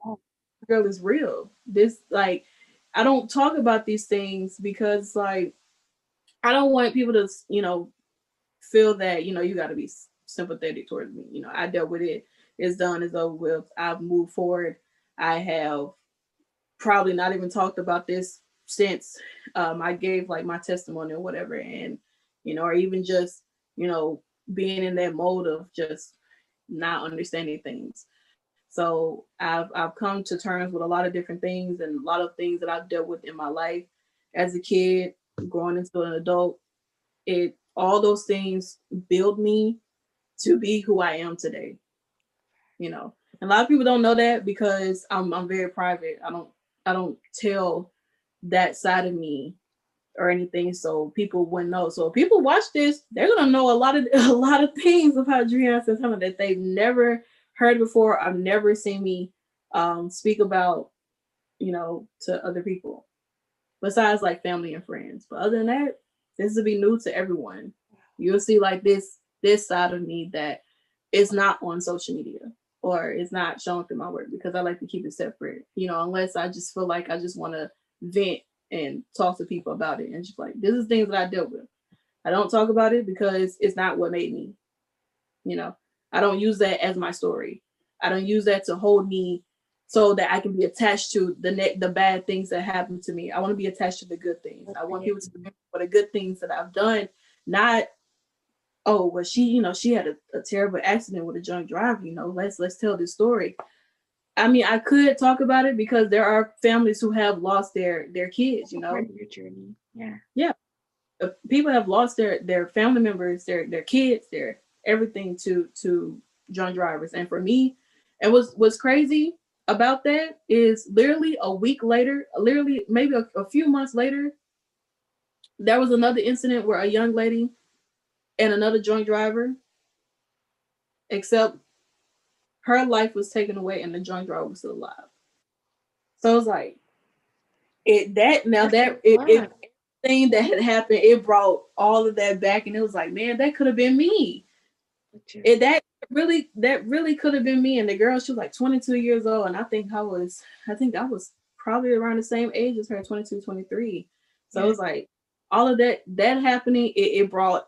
S2: girl is real. This like I don't talk about these things because like I don't want people to, you know, feel that, you know, you got to be sympathetic towards me. You know, I dealt with it. It's done, it's over with. I've moved forward. I have probably not even talked about this since um, I gave like my testimony or whatever. And, you know, or even just, you know, being in that mode of just not understanding things. So I've I've come to terms with a lot of different things and a lot of things that I've dealt with in my life as a kid, growing into an adult. It all those things build me to be who I am today. You know, And a lot of people don't know that because I'm I'm very private. I don't I don't tell that side of me or anything, so people wouldn't know. So if people watch this, they're gonna know a lot of *laughs* a lot of things about Dreon Santana that they've never heard before. I've never seen me um, speak about, you know, to other people, besides like family and friends. But other than that, this will be new to everyone. You'll see like this this side of me that is not on social media or is not shown through my work because I like to keep it separate. You know, unless I just feel like I just want to vent and talk to people about it and just like this is things that I dealt with. I don't talk about it because it's not what made me. You know, I don't use that as my story. I don't use that to hold me so that I can be attached to the ne- the bad things that happen to me. I want to be attached to the good things. I want people to remember for the good things that I've done, not oh well she you know she had a, a terrible accident with a drunk driver. You know let's let's tell this story. I mean I could talk about it because there are families who have lost their their kids. You know
S1: your journey. Yeah.
S2: Yeah. Uh, people have lost their their family members, their their kids, their everything to to drunk drivers. And for me, it was was crazy about that is literally a week later, literally maybe a, a few months later, there was another incident where a young lady and another drunk driver, except her life was taken away and the drunk driver was still alive. So it was like it that now that it, it thing that had happened, it brought all of that back, and it was like, man, that could have been me. It, that really that really could have been me and the girl she was like 22 years old and i think i was i think i was probably around the same age as her 22 23 so yeah. it was like all of that that happening it, it brought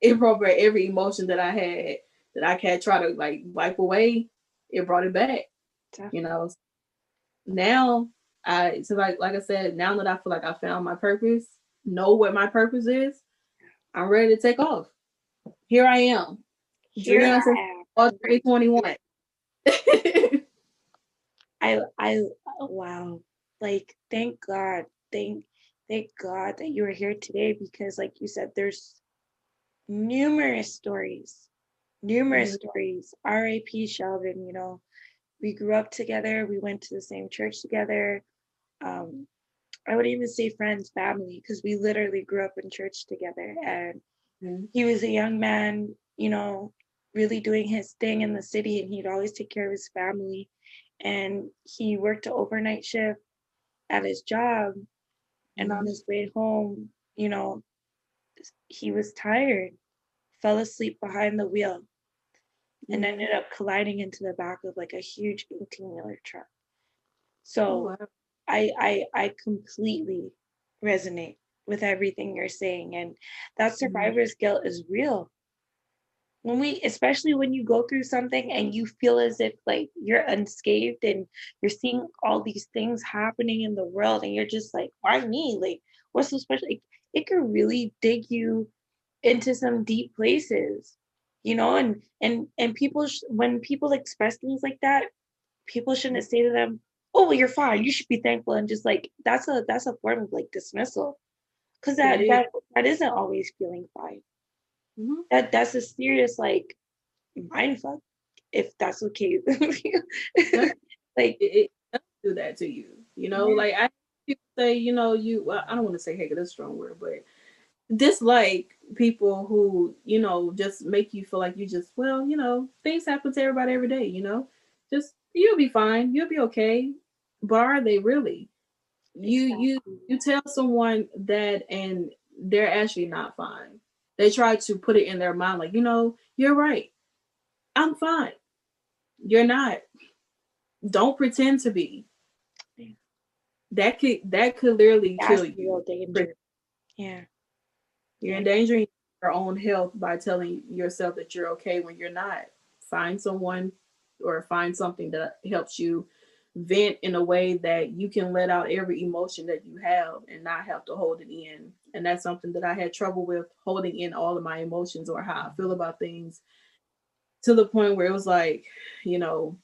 S2: it brought back every emotion that i had that i can't try to like wipe away it brought it back Definitely. you know now i so like like i said now that i feel like i found my purpose know what my purpose is i'm ready to take off here i am here I am. All 2021. *laughs*
S1: I I wow. Like thank God. Thank thank God that you are here today because like you said there's numerous stories. Numerous mm-hmm. stories. R.A.P. Sheldon, you know. We grew up together, we went to the same church together. Um I would even say friends, family, because we literally grew up in church together. And mm-hmm. he was a young man, you know, really doing his thing in the city and he'd always take care of his family. And he worked an overnight shift at his job. And on his way home, you know, he was tired, fell asleep behind the wheel, and ended up colliding into the back of like a huge 18 wheeler truck. So oh, wow. I, I I completely resonate with everything you're saying. And that survivor's mm-hmm. guilt is real when we especially when you go through something and you feel as if like you're unscathed and you're seeing all these things happening in the world and you're just like why me? Like what's so special? Like, it could really dig you into some deep places you know and and and people sh- when people express things like that people shouldn't say to them oh well you're fine. You should be thankful and just like that's a that's a form of like dismissal because that, that that isn't always feeling fine Mm-hmm. That that's a serious like mind fuck, if that's okay *laughs* *laughs*
S2: like it, it, do that to you. You know, yeah. like I people say, you know, you well, I don't want to say hate, that's a strong word, but dislike people who, you know, just make you feel like you just, well, you know, things happen to everybody every day, you know. Just you'll be fine, you'll be okay. But are they really? You exactly. you you tell someone that and they're actually not fine they try to put it in their mind, like, you know, you're right. I'm fine. You're not. Don't pretend to be. That could that could literally That's kill you. Danger.
S1: Yeah.
S2: You're endangering your own health by telling yourself that you're okay when you're not. Find someone or find something that helps you vent in a way that you can let out every emotion that you have and not have to hold it in. And that's something that I had trouble with holding in all of my emotions or how I feel about things to the point where it was like, you know,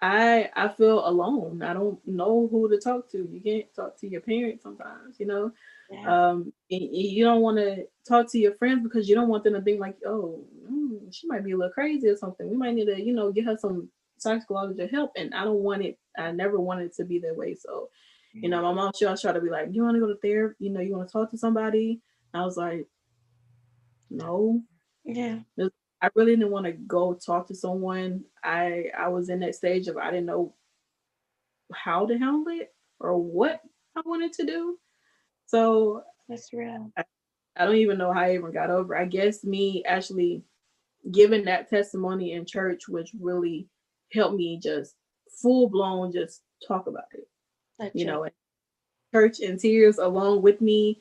S2: I I feel alone. I don't know who to talk to. You can't talk to your parents sometimes, you know. Yeah. Um, you don't want to talk to your friends because you don't want them to think like, oh, mm, she might be a little crazy or something. We might need to, you know, get her some psychological help. And I don't want it. I never wanted it to be that way. So, you know, my mom she always try to be like, you want to go to therapy? You know, you want to talk to somebody? I was like, no.
S1: Yeah.
S2: I really didn't want to go talk to someone. I I was in that stage of I didn't know how to handle it or what I wanted to do. So
S1: that's real.
S2: I, I don't even know how I even got over. I guess me actually giving that testimony in church, which really helped me just full blown just talk about it. That's you it. know, church in tears along with me.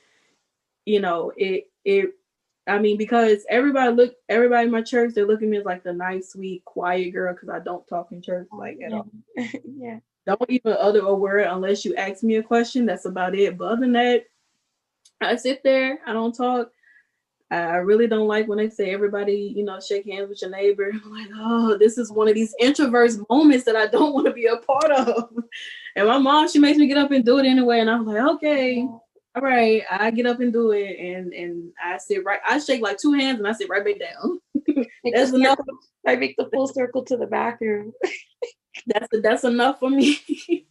S2: You know, it it I mean, because everybody look, everybody in my church, they look at me as like the nice, sweet, quiet girl because I don't talk in church oh, like at all. *laughs*
S1: yeah.
S2: Don't even utter a word unless you ask me a question. That's about it. But other than that, I sit there, I don't talk. I really don't like when they say everybody, you know, shake hands with your neighbor. *laughs* I'm like, oh, this is one of these introverts moments that I don't want to be a part of. And my mom, she makes me get up and do it anyway. And I'm like, okay all right, I get up and do it, and and I sit right. I shake like two hands, and I sit right back down. *laughs*
S1: that's enough. I make the full circle to the bathroom.
S2: that's that's enough for me. *laughs*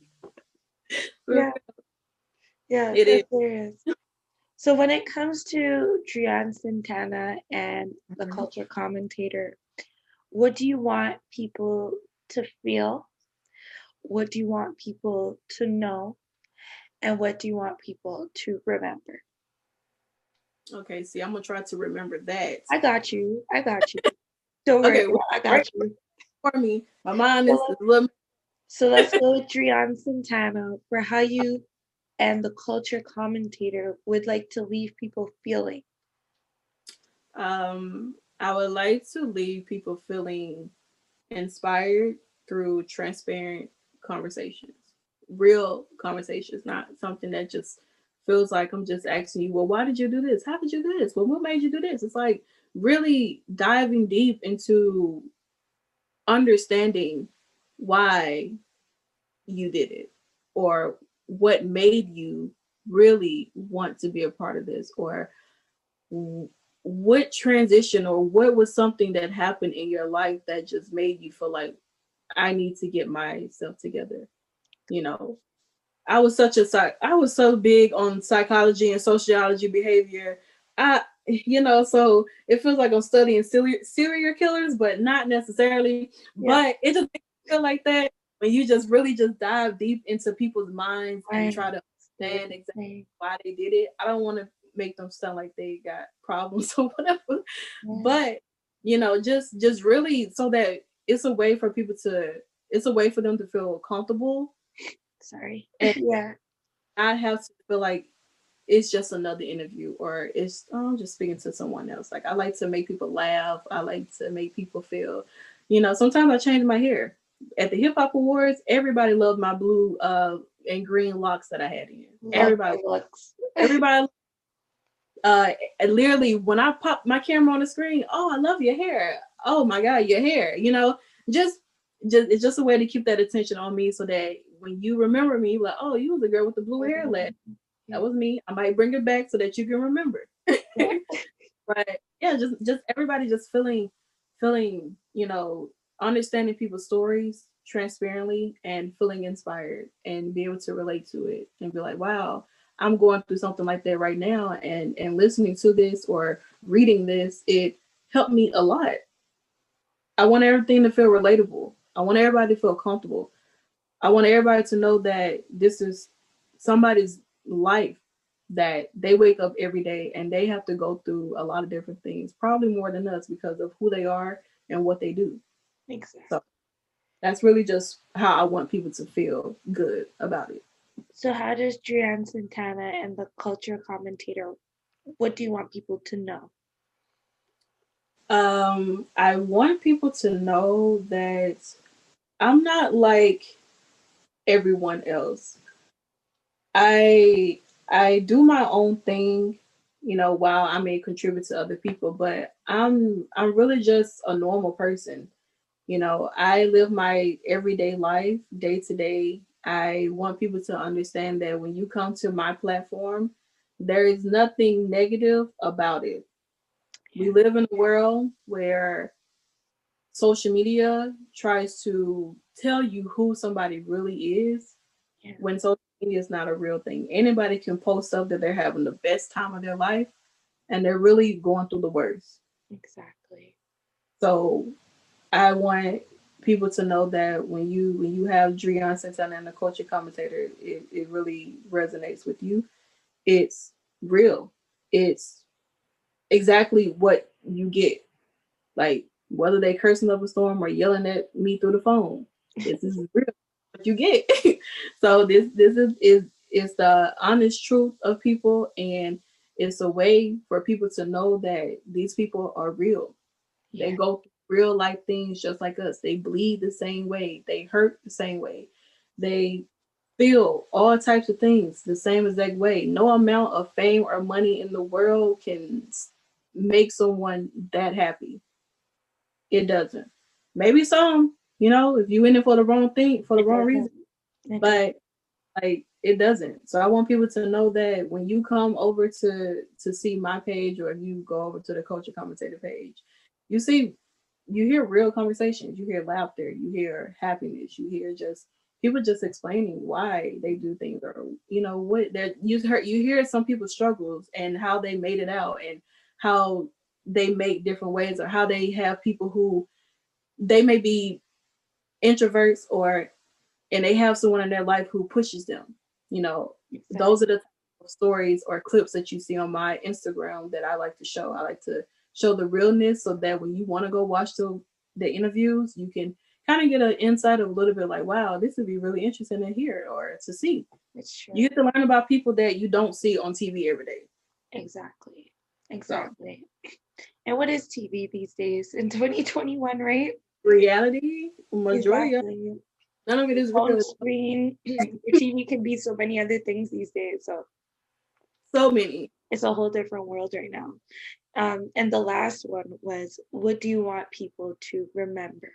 S1: yeah, yeah, it is. Serious. So when it comes to Drian Santana and the mm-hmm. culture commentator, what do you want people to feel? What do you want people to know? and what do you want people to remember?
S2: Okay, see, I'm gonna try to remember that.
S1: I got you. I got you. Don't worry, okay, I got you.
S2: For me, my mind is a little.
S1: So let's go with Drian Santana for how you and the culture commentator would like to leave people feeling.
S2: Um, I would like to leave people feeling inspired through transparent conversations real conversations, not something that just feels like I'm just asking you, well, why did you do this? How did you do this? Well, what made you do this? It's like really diving deep into understanding why you did it or what made you really want to be a part of this or what transition or what was something that happened in your life that just made you feel like I need to get myself together you know i was such a psych i was so big on psychology and sociology behavior i you know so it feels like i'm studying serial, serial killers but not necessarily yeah. but it just feel like that when you just really just dive deep into people's minds right. and try to understand exactly why they did it i don't want to make them sound like they got problems *laughs* or whatever yeah. but you know just just really so that it's a way for people to it's a way for them to feel comfortable
S1: Sorry. And yeah.
S2: I have to feel like it's just another interview or it's oh, I'm just speaking to someone else. Like I like to make people laugh. I like to make people feel, you know, sometimes I change my hair. At the hip hop awards, everybody loved my blue uh and green locks that I had in. Love everybody looks. everybody uh literally when I pop my camera on the screen, oh I love your hair. Oh my god, your hair, you know, just just it's just a way to keep that attention on me so that when you remember me, like, oh, you was the girl with the blue hair last. That was me. I might bring it back so that you can remember. *laughs* but yeah, just just everybody just feeling feeling, you know, understanding people's stories transparently and feeling inspired and be able to relate to it and be like, wow, I'm going through something like that right now and and listening to this or reading this, it helped me a lot. I want everything to feel relatable. I want everybody to feel comfortable. I want everybody to know that this is somebody's life that they wake up every day and they have to go through a lot of different things, probably more than us because of who they are and what they do.
S1: Exactly.
S2: So that's really just how I want people to feel good about it.
S1: So how does Drian Santana and the culture commentator what do you want people to know?
S2: Um, I want people to know that I'm not like everyone else. I I do my own thing, you know, while I may contribute to other people, but I'm I'm really just a normal person. You know, I live my everyday life day to day. I want people to understand that when you come to my platform, There is nothing negative about it. We live in a world where social media tries to tell you who somebody really is yeah. when social media is not a real thing. Anybody can post up that they're having the best time of their life and they're really going through the worst.
S1: Exactly.
S2: So I want people to know that when you when you have Drian Santana and the culture commentator, it, it really resonates with you. It's real. It's exactly what you get. Like whether they cursing up a storm or yelling at me through the phone. This is real what you get. *laughs* so this this is is is the honest truth of people and it's a way for people to know that these people are real. Yeah. They go real life things just like us. They bleed the same way. They hurt the same way. They feel all types of things the same exact way. No amount of fame or money in the world can make someone that happy. It doesn't. Maybe some, you know, if you in it for the wrong thing, for the it wrong reason. But like it doesn't. So I want people to know that when you come over to to see my page or if you go over to the culture commentator page, you see you hear real conversations, you hear laughter, you hear happiness, you hear just people just explaining why they do things or you know what that you heard you hear some people's struggles and how they made it out and how they make different ways or how they have people who they may be introverts or and they have someone in their life who pushes them you know exactly. those are the stories or clips that you see on my instagram that i like to show i like to show the realness so that when you want to go watch the the interviews you can kind of get an insight of a little bit like wow this would be really interesting to hear or to see
S1: it's true.
S2: you get to learn about people that you don't see on tv every day
S1: exactly exactly so. And what is TV these days in 2021, right?
S2: Reality, majority exactly. none of it is
S1: on screen. *laughs* TV can be so many other things these days. So
S2: so many.
S1: It's a whole different world right now. Um, and the last one was, what do you want people to remember?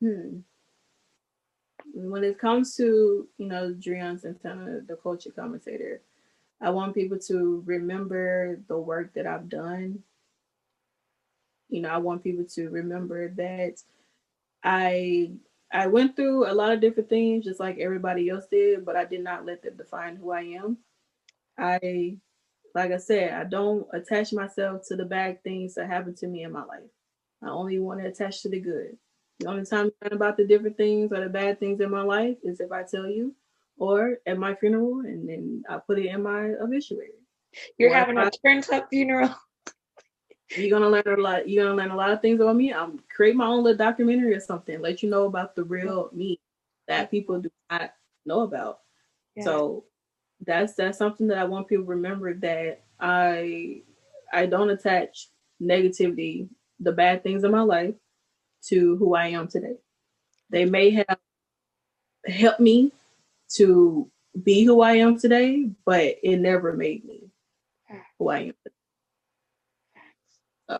S2: Hmm. When it comes to, you know, Drian Santana, the culture commentator, I want people to remember the work that I've done. You know, I want people to remember that I I went through a lot of different things just like everybody else did, but I did not let them define who I am. I like I said, I don't attach myself to the bad things that happen to me in my life. I only want to attach to the good. The only time I learn about the different things or the bad things in my life is if I tell you or at my funeral, and then I put it in my obituary.
S1: You're or having a turned up funeral. *laughs*
S2: You're gonna learn a lot. You're gonna learn a lot of things about me. I'm create my own little documentary or something. Let you know about the real me that people do not know about. Yeah. So that's that's something that I want people to remember that I I don't attach negativity, the bad things in my life, to who I am today. They may have helped me to be who I am today, but it never made me who I am.
S1: So.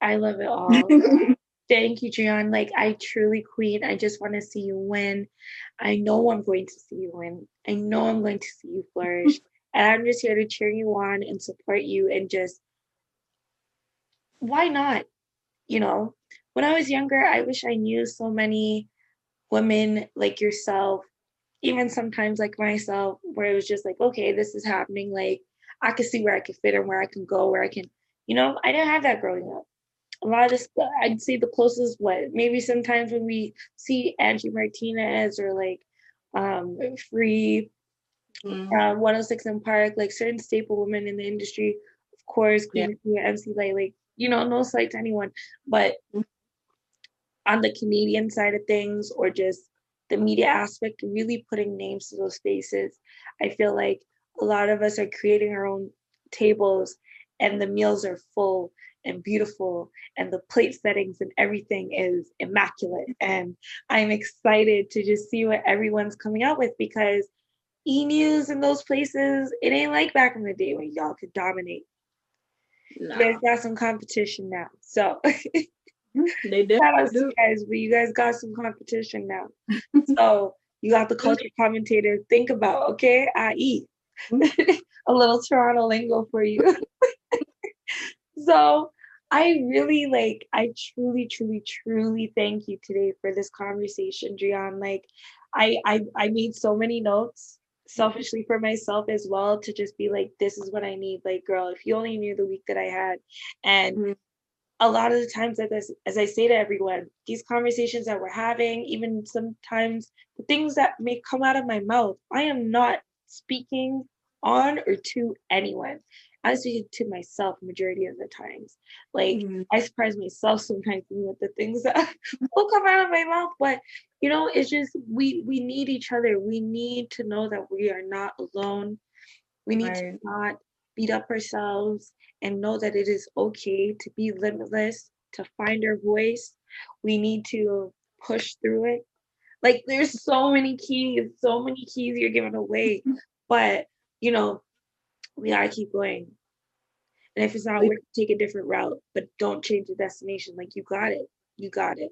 S1: I love it all. *laughs* Thank you, Drian. Like I truly queen. I just want to see you win. I know I'm going to see you win. I know I'm going to see you flourish. *laughs* and I'm just here to cheer you on and support you and just why not? You know, when I was younger, I wish I knew so many women like yourself, even sometimes like myself, where it was just like, okay, this is happening. Like I could see where I could fit and where I can go, where I can, you know, I didn't have that growing up. A lot of I'd say the closest, what maybe sometimes when we see Angie Martinez or like um Free, mm-hmm. uh, 106 & Park, like certain staple women in the industry, of course, Queen yeah. MC Lyte, like, you know, no slight to anyone, but mm-hmm on the Canadian side of things or just the media aspect, really putting names to those faces. I feel like a lot of us are creating our own tables and the meals are full and beautiful and the plate settings and everything is immaculate. And I'm excited to just see what everyone's coming out with because e news in those places, it ain't like back in the day when y'all could dominate. No. You guys got some competition now. So mm-hmm.
S2: They *laughs* definitely do.
S1: guys, but you guys got some competition now. *laughs* so you got the culture commentator. Think about, okay? I eat. Mm-hmm. *laughs* a little Toronto lingo for you. So I really like, I truly, truly, truly thank you today for this conversation, Drian. Like, I, I, I made so many notes selfishly for myself as well to just be like, this is what I need. Like, girl, if you only knew the week that I had, and mm-hmm. a lot of the times, that as, as I say to everyone, these conversations that we're having, even sometimes the things that may come out of my mouth, I am not speaking on or to anyone. I speak to myself majority of the times. Like mm-hmm. I surprise myself sometimes with the things *laughs* that will come out of my mouth. But you know, it's just we we need each other. We need to know that we are not alone. We need right. to not beat up ourselves and know that it is okay to be limitless, to find our voice. We need to push through it. Like there's so many keys, so many keys you're giving away. *laughs* But you know, we gotta keep going. And if it's not working, take a different route, but don't change the destination. Like you got it. You got it.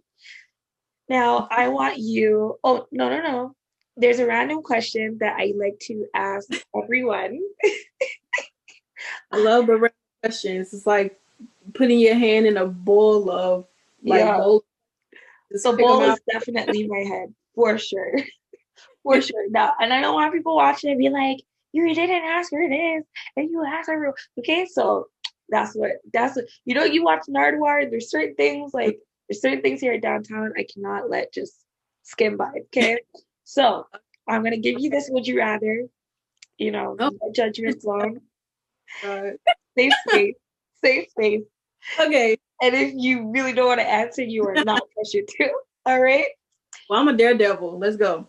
S1: Now I want you, oh no, no, no. There's a random question that I like to ask everyone.
S2: I love the random questions. It's like putting your hand in a bowl of like yeah. bowl.
S1: The bowl is definitely my head for sure. *laughs* for sure. Now, and I don't want people watching and be like, you didn't ask her this, and you asked her. Okay, so that's what that's what you know. You watch Nardwuar. There's certain things like there's certain things here at downtown I cannot let just skim by. Okay, *laughs* so I'm gonna give you this. Would you rather? You know, oh. no judgment zone. Uh, *laughs* safe space. Safe space.
S2: Okay.
S1: And if you really don't want to answer, you are not *laughs* pressured to. All right.
S2: Well, I'm a daredevil. Let's go.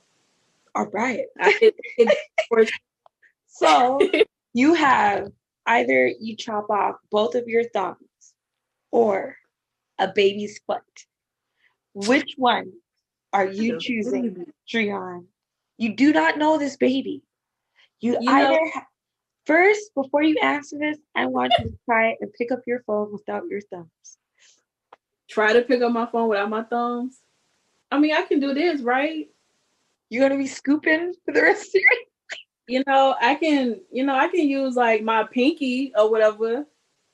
S1: All right. it, it, so *laughs* you have either you chop off both of your thumbs or a baby's foot. Which one are you choosing, Drian? You do not know this baby. You, you either know, ha- first, before you answer this, I want you to try and pick up your phone without your thumbs.
S2: Try to pick up my phone without my thumbs. I mean, I can do this, right?
S1: You're gonna be scooping for the rest of your
S2: you know, I can, you know, I can use like my pinky or whatever,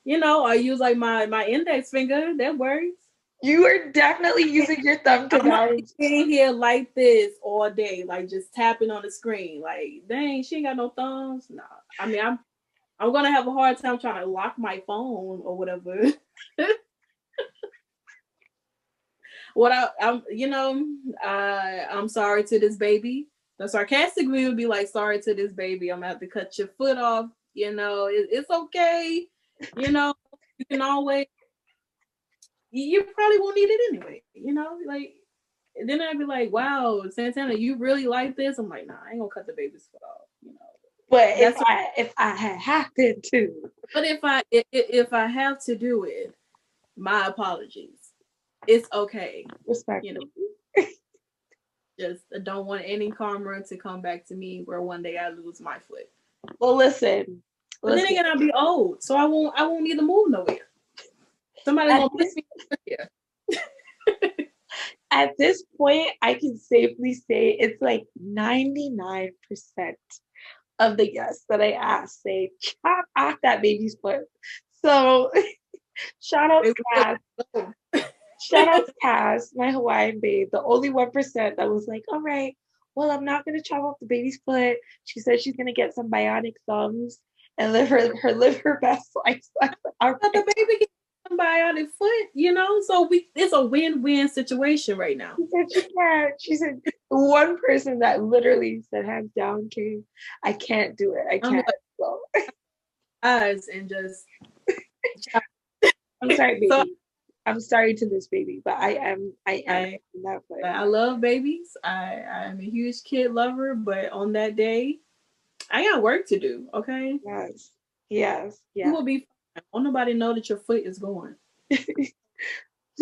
S2: you know, I use like my my index finger. That works.
S1: You are definitely using your thumb to
S2: I'm sitting here like this all day, like just tapping on the screen. Like, dang, she ain't got no thumbs. Nah, I mean, I'm I'm gonna have a hard time trying to lock my phone or whatever. *laughs* what I, I'm, you know, I I'm sorry to this baby the sarcastic me would be like, sorry to this baby, I'm gonna have to cut your foot off. You know, it, it's okay. You know, you can always you probably won't need it anyway, you know, like then I'd be like, wow, Santana, you really like this? I'm like, nah, I ain't gonna cut the baby's foot off, you know.
S1: But if I if I had happened to,
S2: but if I if, if I have to do it, my apologies. It's okay.
S1: Respect.
S2: You know, just don't want any karma to come back to me where one day I lose my foot.
S1: Well, listen.
S2: But listen. then again, I'll be old, so I won't. I won't need to move nowhere. Somebody gonna piss me here. *laughs*
S1: At this point, I can safely say it's like ninety nine percent of the guests that I ask say chop off that baby's foot. So, *laughs* shout out to. *laughs* Shout out to Cass, my Hawaiian babe, the only 1% that was like, all right, well, I'm not going to chop off the baby's foot. She said she's going to get some bionic thumbs and live her, her live her best *laughs* life.
S2: Our the baby gets some bionic foot, you know? So we it's a win-win situation right now.
S1: She said she can't. She said one person that literally said hands down, Kate, I can't do it. I can't.
S2: Eyes and just *laughs*
S1: I'm sorry, baby. So, I'm sorry to this baby, but I am I am I, that way.
S2: I love babies. I I'm a huge kid lover, but on that day, I got work to do. Okay.
S1: Yes. Yes. Yeah.
S2: You will be. Fine. Won't nobody know that your foot is going. *laughs*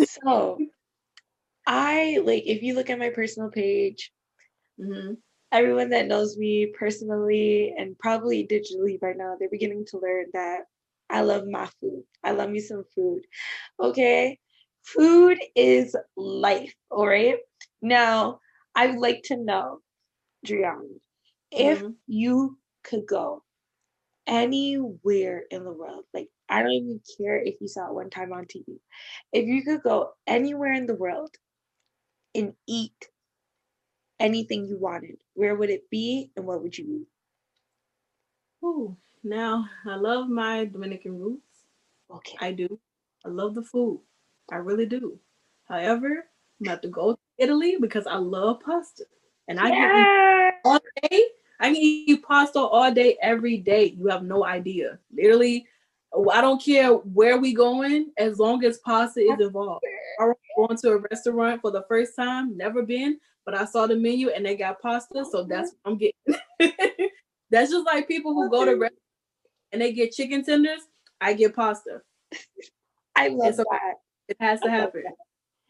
S1: so, I like if you look at my personal page. Mm-hmm. Everyone that knows me personally and probably digitally by now, they're beginning to learn that I love my food. I love me some food. Okay. Food is life. All right. Now, I would like to know Drian, if mm-hmm. you could go anywhere in the world, like I don't even care if you saw it one time on TV, if you could go anywhere in the world and eat anything you wanted, where would it be and what would you eat?
S2: Oh, now I love my Dominican roots. Okay. I do. I love the food. I really do. However, I'm about to go to Italy because I love pasta. And I yeah. can eat all day. I can eat pasta all day, every day. You have no idea. Literally, I don't care where we going as long as pasta is involved. I going to a restaurant for the first time, never been, but I saw the menu and they got pasta, so that's what I'm getting. *laughs* that's just like people who go to restaurants and they get chicken tenders. I get pasta. *laughs*
S1: I love so that.
S2: It has to happen.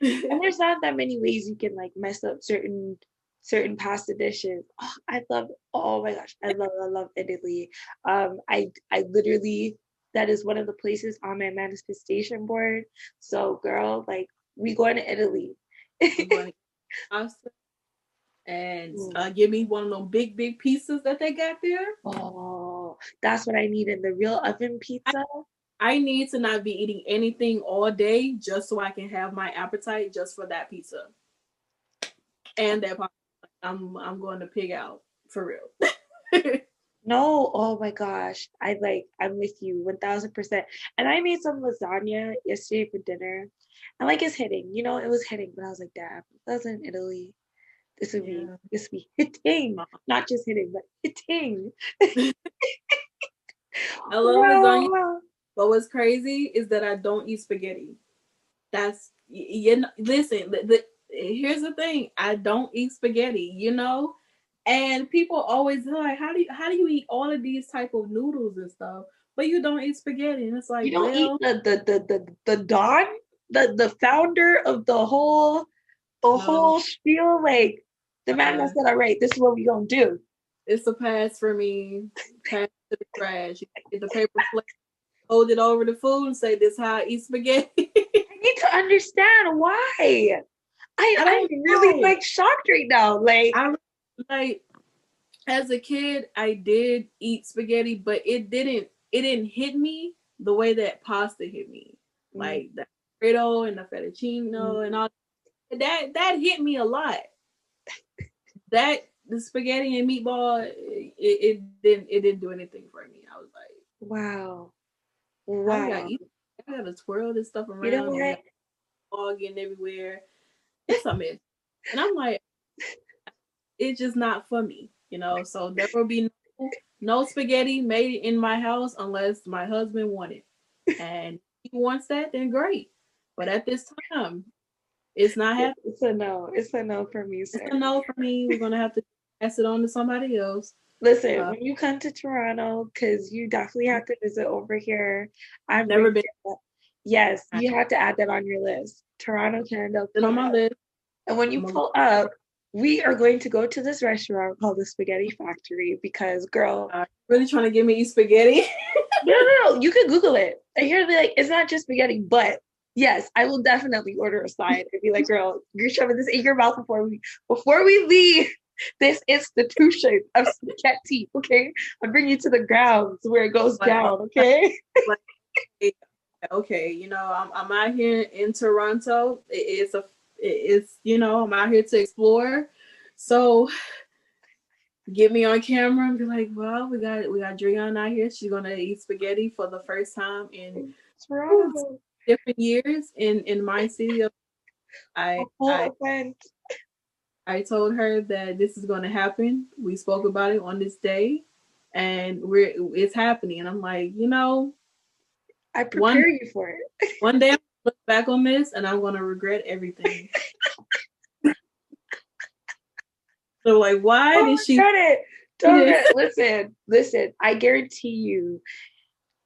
S1: and there's *laughs* not that many ways you can like mess up certain certain pasta dishes. Oh, I love. Oh my gosh, I love. I love Italy. Um, I I literally that is one of the places on my manifestation board. So, girl, like we going to Italy. *laughs*
S2: pasta and uh, give me one of those big, big pieces that they got there.
S1: Oh, that's what I need in the real oven pizza.
S2: I, I need to not be eating anything all day just so I can have my appetite just for that pizza. And that I'm I'm going to pig out for real. *laughs*
S1: no, oh my gosh. I like I'm with you 1000%. And I made some lasagna yesterday for dinner. And like it's hitting, you know, it was hitting, but I was like, damn, that's in Italy. This would be this would be hitting, not just hitting, but hitting. *laughs* *laughs* I
S2: love lasagna. But what's crazy is that I don't eat spaghetti. That's you know, listen, the, the, here's the thing. I don't eat spaghetti, you know? And people always like, how do you how do you eat all of these type of noodles and stuff, but you don't eat spaghetti? And it's like
S1: you don't well, eat the the the the, the Don, the the founder of the whole the no. whole spiel. Like the man that said, all right, this is what we gonna do.
S2: It's a pass for me. Pass to the trash. You get the paper plate, hold it over the food and say, this how I eat spaghetti. *laughs*
S1: I need to understand why. I, I am really like shocked right now. Like
S2: I like as a kid, I did eat spaghetti, but it didn't it didn't hit me the way that pasta hit me. Mm. Like the Alfredo and the fettuccine mm. and all that that hit me a lot that the spaghetti and meatball, it, it, didn't it didn't do anything for me. I was like,
S1: wow, wow. I
S2: gotta, I gotta twirl this stuff around. You know what? All getting everywhere. It's a mess, and I'm like, it's just not for me, you know. So there will be no, no spaghetti made in my house unless my husband wanted, and he wants that, then great. But at this time, it's not happening.
S1: It's a no. It's a no for me, sir.
S2: It's a no for me. We're gonna have to pass it on to somebody else.
S1: Listen, uh, when you come to Toronto, because you definitely have to visit over here. I've
S2: never been.
S1: Yes, you have to add that on your list. Toronto, Canada.
S2: It's on my list.
S1: And when you pull up, we are going to go to this restaurant called the Spaghetti Factory because, girl,
S2: uh, really trying to get me spaghetti. *laughs*
S1: no, no, no. You could Google it. I hear like it's not just spaghetti, but yes, I will definitely order a side and be like, girl, you're shoving this in your mouth before we before we leave this institution of spaghetti, okay? I'll bring you to the grounds where it goes down, okay? *laughs*
S2: okay, you know, I'm I'm out here in Toronto. It's a it's you know, I'm out here to explore. So get me on camera and be like, well, we got we got Drian out here. She's gonna eat spaghetti for the first time in Toronto different years in in my city. I oh, I, I told her that this is going to happen. We spoke about it on this day, and we're it's happening. And I'm like, you know,
S1: I prepare one, you for it. *laughs*
S2: one day I'm look back on this, and I'm going to regret everything. *laughs* so like, why oh, did she?
S1: Credit. Don't *laughs* listen, listen. I guarantee you,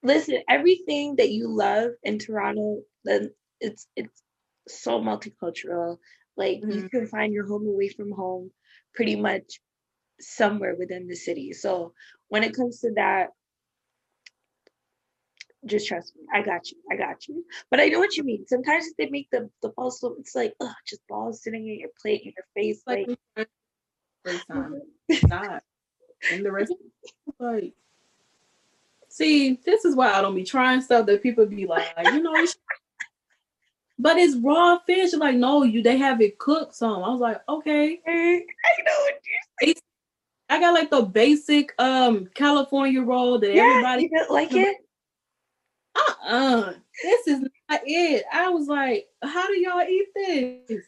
S1: listen, everything that you love in Toronto, then it's it's so multicultural. Like mm-hmm. you can find your home away from home pretty much somewhere within the city. So when it comes to that, just trust me. I got you. I got you. But I know what you mean. Sometimes they make the the balls so it's like ugh, just balls sitting in your plate in your face. Like
S2: first time. Died. And the rest like see, this is why I don't be trying stuff that people be like, you know, *laughs* but it's raw fish. Like, no, you they have it cooked some. I was like, okay. *laughs* I know what you I got like the basic um California roll that yeah, everybody
S1: you didn't like it.
S2: Uh-uh. This is not it. I was like, how do y'all eat this?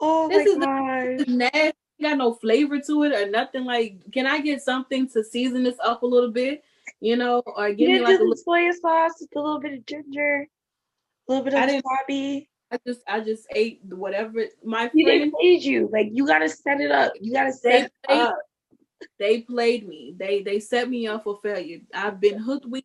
S1: Oh this my
S2: is nasty. Got no flavor to it or nothing. Like, can I get something to season this up a little bit? You know, or give
S1: you
S2: me like
S1: a little soy sauce a little bit of ginger, a little bit of wasabi.
S2: I just I just ate whatever my
S1: he friend played you. Like you gotta set it up. You gotta set
S2: they,
S1: it up.
S2: They played me. They they set me up for failure. I've been hooked with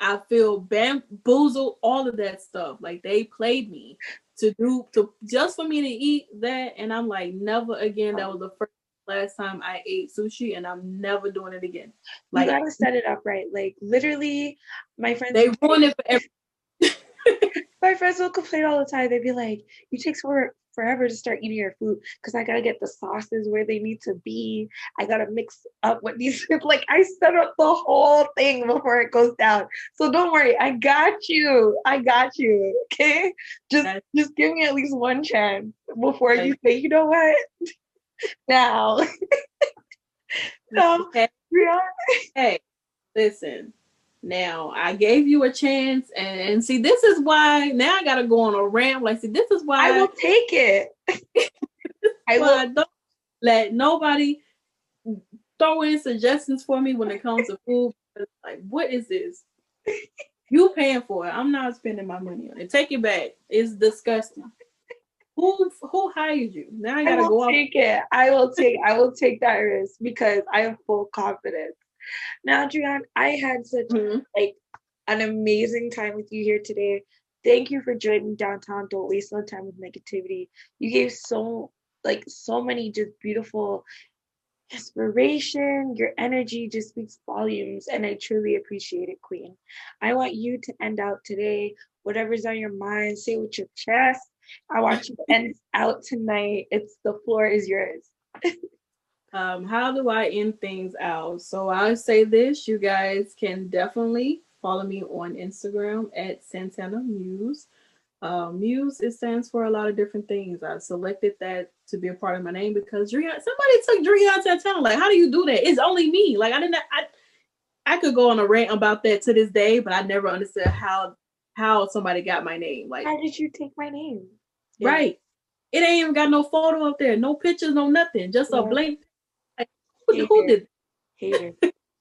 S2: I feel bamboozled, all of that stuff. Like they played me to do to just for me to eat that, and I'm like, never again. That was the first last time I ate sushi, and I'm never doing it again.
S1: Like you gotta set it up right. Like literally, my friends
S2: they ruin it for every. *laughs*
S1: my friends will complain all the time. They'd be like, "You take for forever to start eating your food because I gotta get the sauces where they need to be. I gotta mix up what needs to *laughs* like I set up the whole thing before it goes down. So don't worry, I got you. I got you. Okay. Just just give me at least one chance before you say, you know what? *laughs* now.
S2: so um, yeah. Hey, listen. Now I gave you a chance, and, and, see, this is why now I gotta go on a rant. Like, see, this is why
S1: I will take it. *laughs*
S2: I will. I don't let nobody throw in suggestions for me when it comes to food. Like, what is this? *laughs* You paying for it? I'm not spending my money on it. Take it back. It's disgusting. Who who hired you? Now I gotta
S1: I
S2: go.
S1: Take it. I will take. I will take that risk because I have full confidence. Now, Adrian, I had such mm-hmm. like an amazing time with you here today. Thank you for joining downtown. Don't waste no time with negativity. You gave so like so many just beautiful inspiration. Your energy just speaks volumes, and I truly appreciate it, Queen. I want you to end out today. Whatever's on your mind, say with your chest. I want you to end out tonight. It's the floor is yours. *laughs*
S2: Um, how do I end things out? So I say this: you guys can definitely follow me on Instagram at Santana Muse. Uh, Muse it stands for a lot of different things. I selected that to be a part of my name because Drian, somebody took Drian Santana. Like, how do you do that? It's only me. Like, I didn't. I I could go on a rant about that to this day, but I never understood how how somebody got my name. Like,
S1: how did you take my name?
S2: Right. It ain't even got no photo up there, no pictures, no nothing, just yeah. a blank who, who did?
S1: Hater,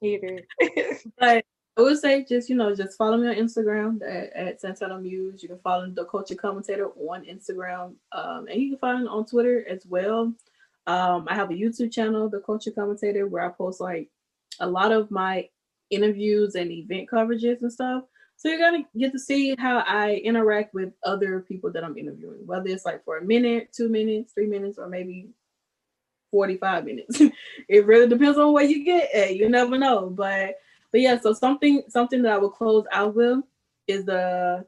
S1: hater. *laughs*
S2: but I would say just you know just follow me on Instagram at, at Santana Muse. You can follow the Culture Commentator on Instagram, um, and you can find on Twitter as well. Um, I have a YouTube channel, The Culture Commentator, where I post like a lot of my interviews and event coverages and stuff. So you're gonna get to see how I interact with other people that I'm interviewing, whether it's like for a minute, two minutes, three minutes, or maybe 45 minutes. *laughs* it really depends on where you get at. You never know. But but yeah, so something something that I will close out with is the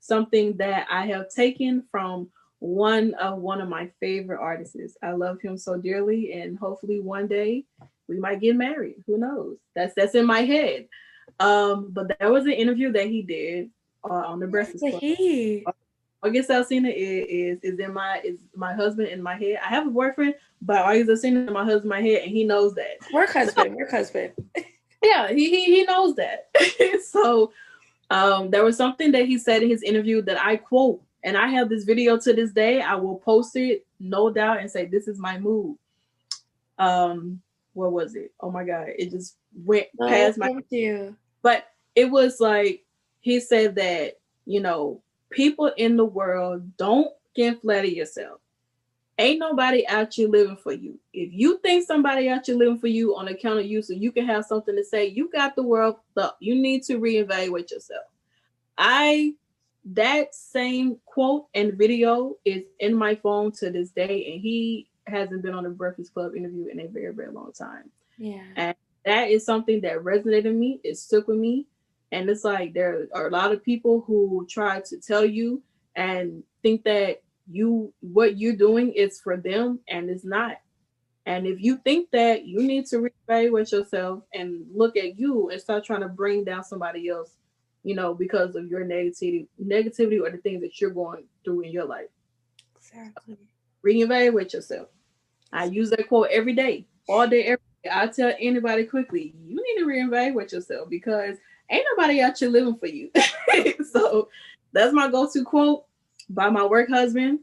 S2: something that I have taken from one of one of my favorite artists. I love him so dearly, and hopefully one day we might get married. Who knows? That's that's in my head. Um, but that was an interview that he did uh, on the Breakfast Club. He. August Alsina is, is is in my is my husband in my head. I have a boyfriend, but August Alsina in my husband in my head, and he knows that.
S1: Work *laughs* husband, work husband. *laughs*
S2: yeah, he, he he knows that. *laughs* so um there was something that he said in his interview that I quote, and I have this video to this day. I will post it, no doubt, and say this is my move. Um, what was it? Oh my god, it just went oh, past my.
S1: Thank you.
S2: But it was like he said that you know people in the world don't get flatter yourself. Ain't nobody out you living for you. If you think somebody out you living for you on account of you, so you can have something to say, you got the world up. You need to reevaluate yourself. I that same quote and video is in my phone to this day, and he hasn't been on the Breakfast Club interview in a very, very long time.
S1: Yeah.
S2: And that is something that resonated with me. It stuck with me. And it's like there are a lot of people who try to tell you and think that you what you're doing is for them and it's not. And if you think that you need to reevaluate yourself and look at you and start trying to bring down somebody else, you know, because of your negativity, negativity or the things that you're going through in your life.
S1: Exactly.
S2: Reevaluate yourself. I use that quote every day, all day, every day. I tell anybody quickly, you need to reevaluate yourself because ain't nobody out here living for you. *laughs* so that's my go-to quote by my work husband.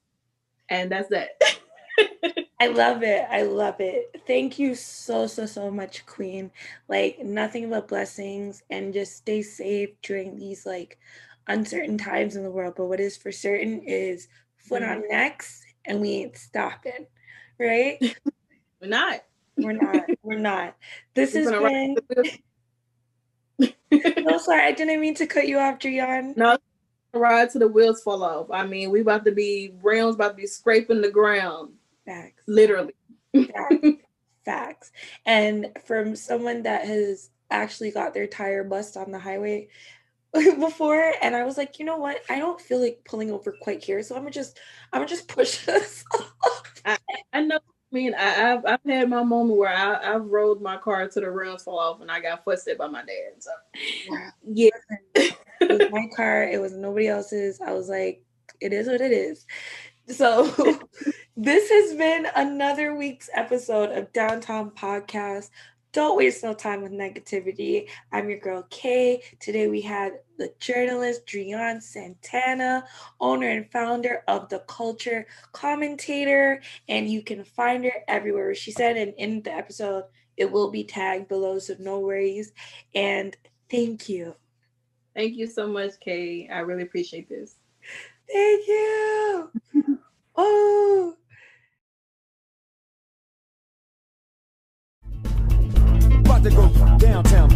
S2: And that's that. *laughs*
S1: I love it. I love it. Thank you so, so, so much, Queen. Like nothing but blessings and just stay safe during these like uncertain times in the world. But what is for certain is foot mm-hmm. on necks and we ain't stopping. Right? *laughs*
S2: We're not.
S1: We're not. We're not. This has been no, *laughs* sorry, I didn't mean to cut you off, Drian.
S2: No, ride to the wheels fall off. I mean, we about to be Brown's about to be scraping the ground.
S1: Facts.
S2: Literally.
S1: Facts. *laughs* Facts. And from someone that has actually got their tire bust on the highway *laughs* before, and I was like, you know what? I don't feel like pulling over quite here, so I'm gonna just, I'm gonna just push *laughs* this.
S2: I, I know I mean, I, have I've had my moment where I, have rode my car to the rims fall off and I got fussed by my dad. So
S1: yeah, my car. It was nobody else's. I was like, it is what it is. So *laughs* this has been another week's episode of Downtown Podcast. Don't waste no time with negativity. I'm your girl Kay. Today we had the journalist Drian Santana, owner and founder of the Culture Commentator, and you can find her everywhere. She said, and in the episode, it will be tagged below, so no worries. And thank you.
S2: Thank you so much, Kay. I really appreciate this.
S1: Thank you. *laughs* oh. about to go downtown.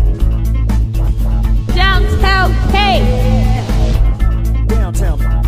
S1: Downtown, hey. Downtown.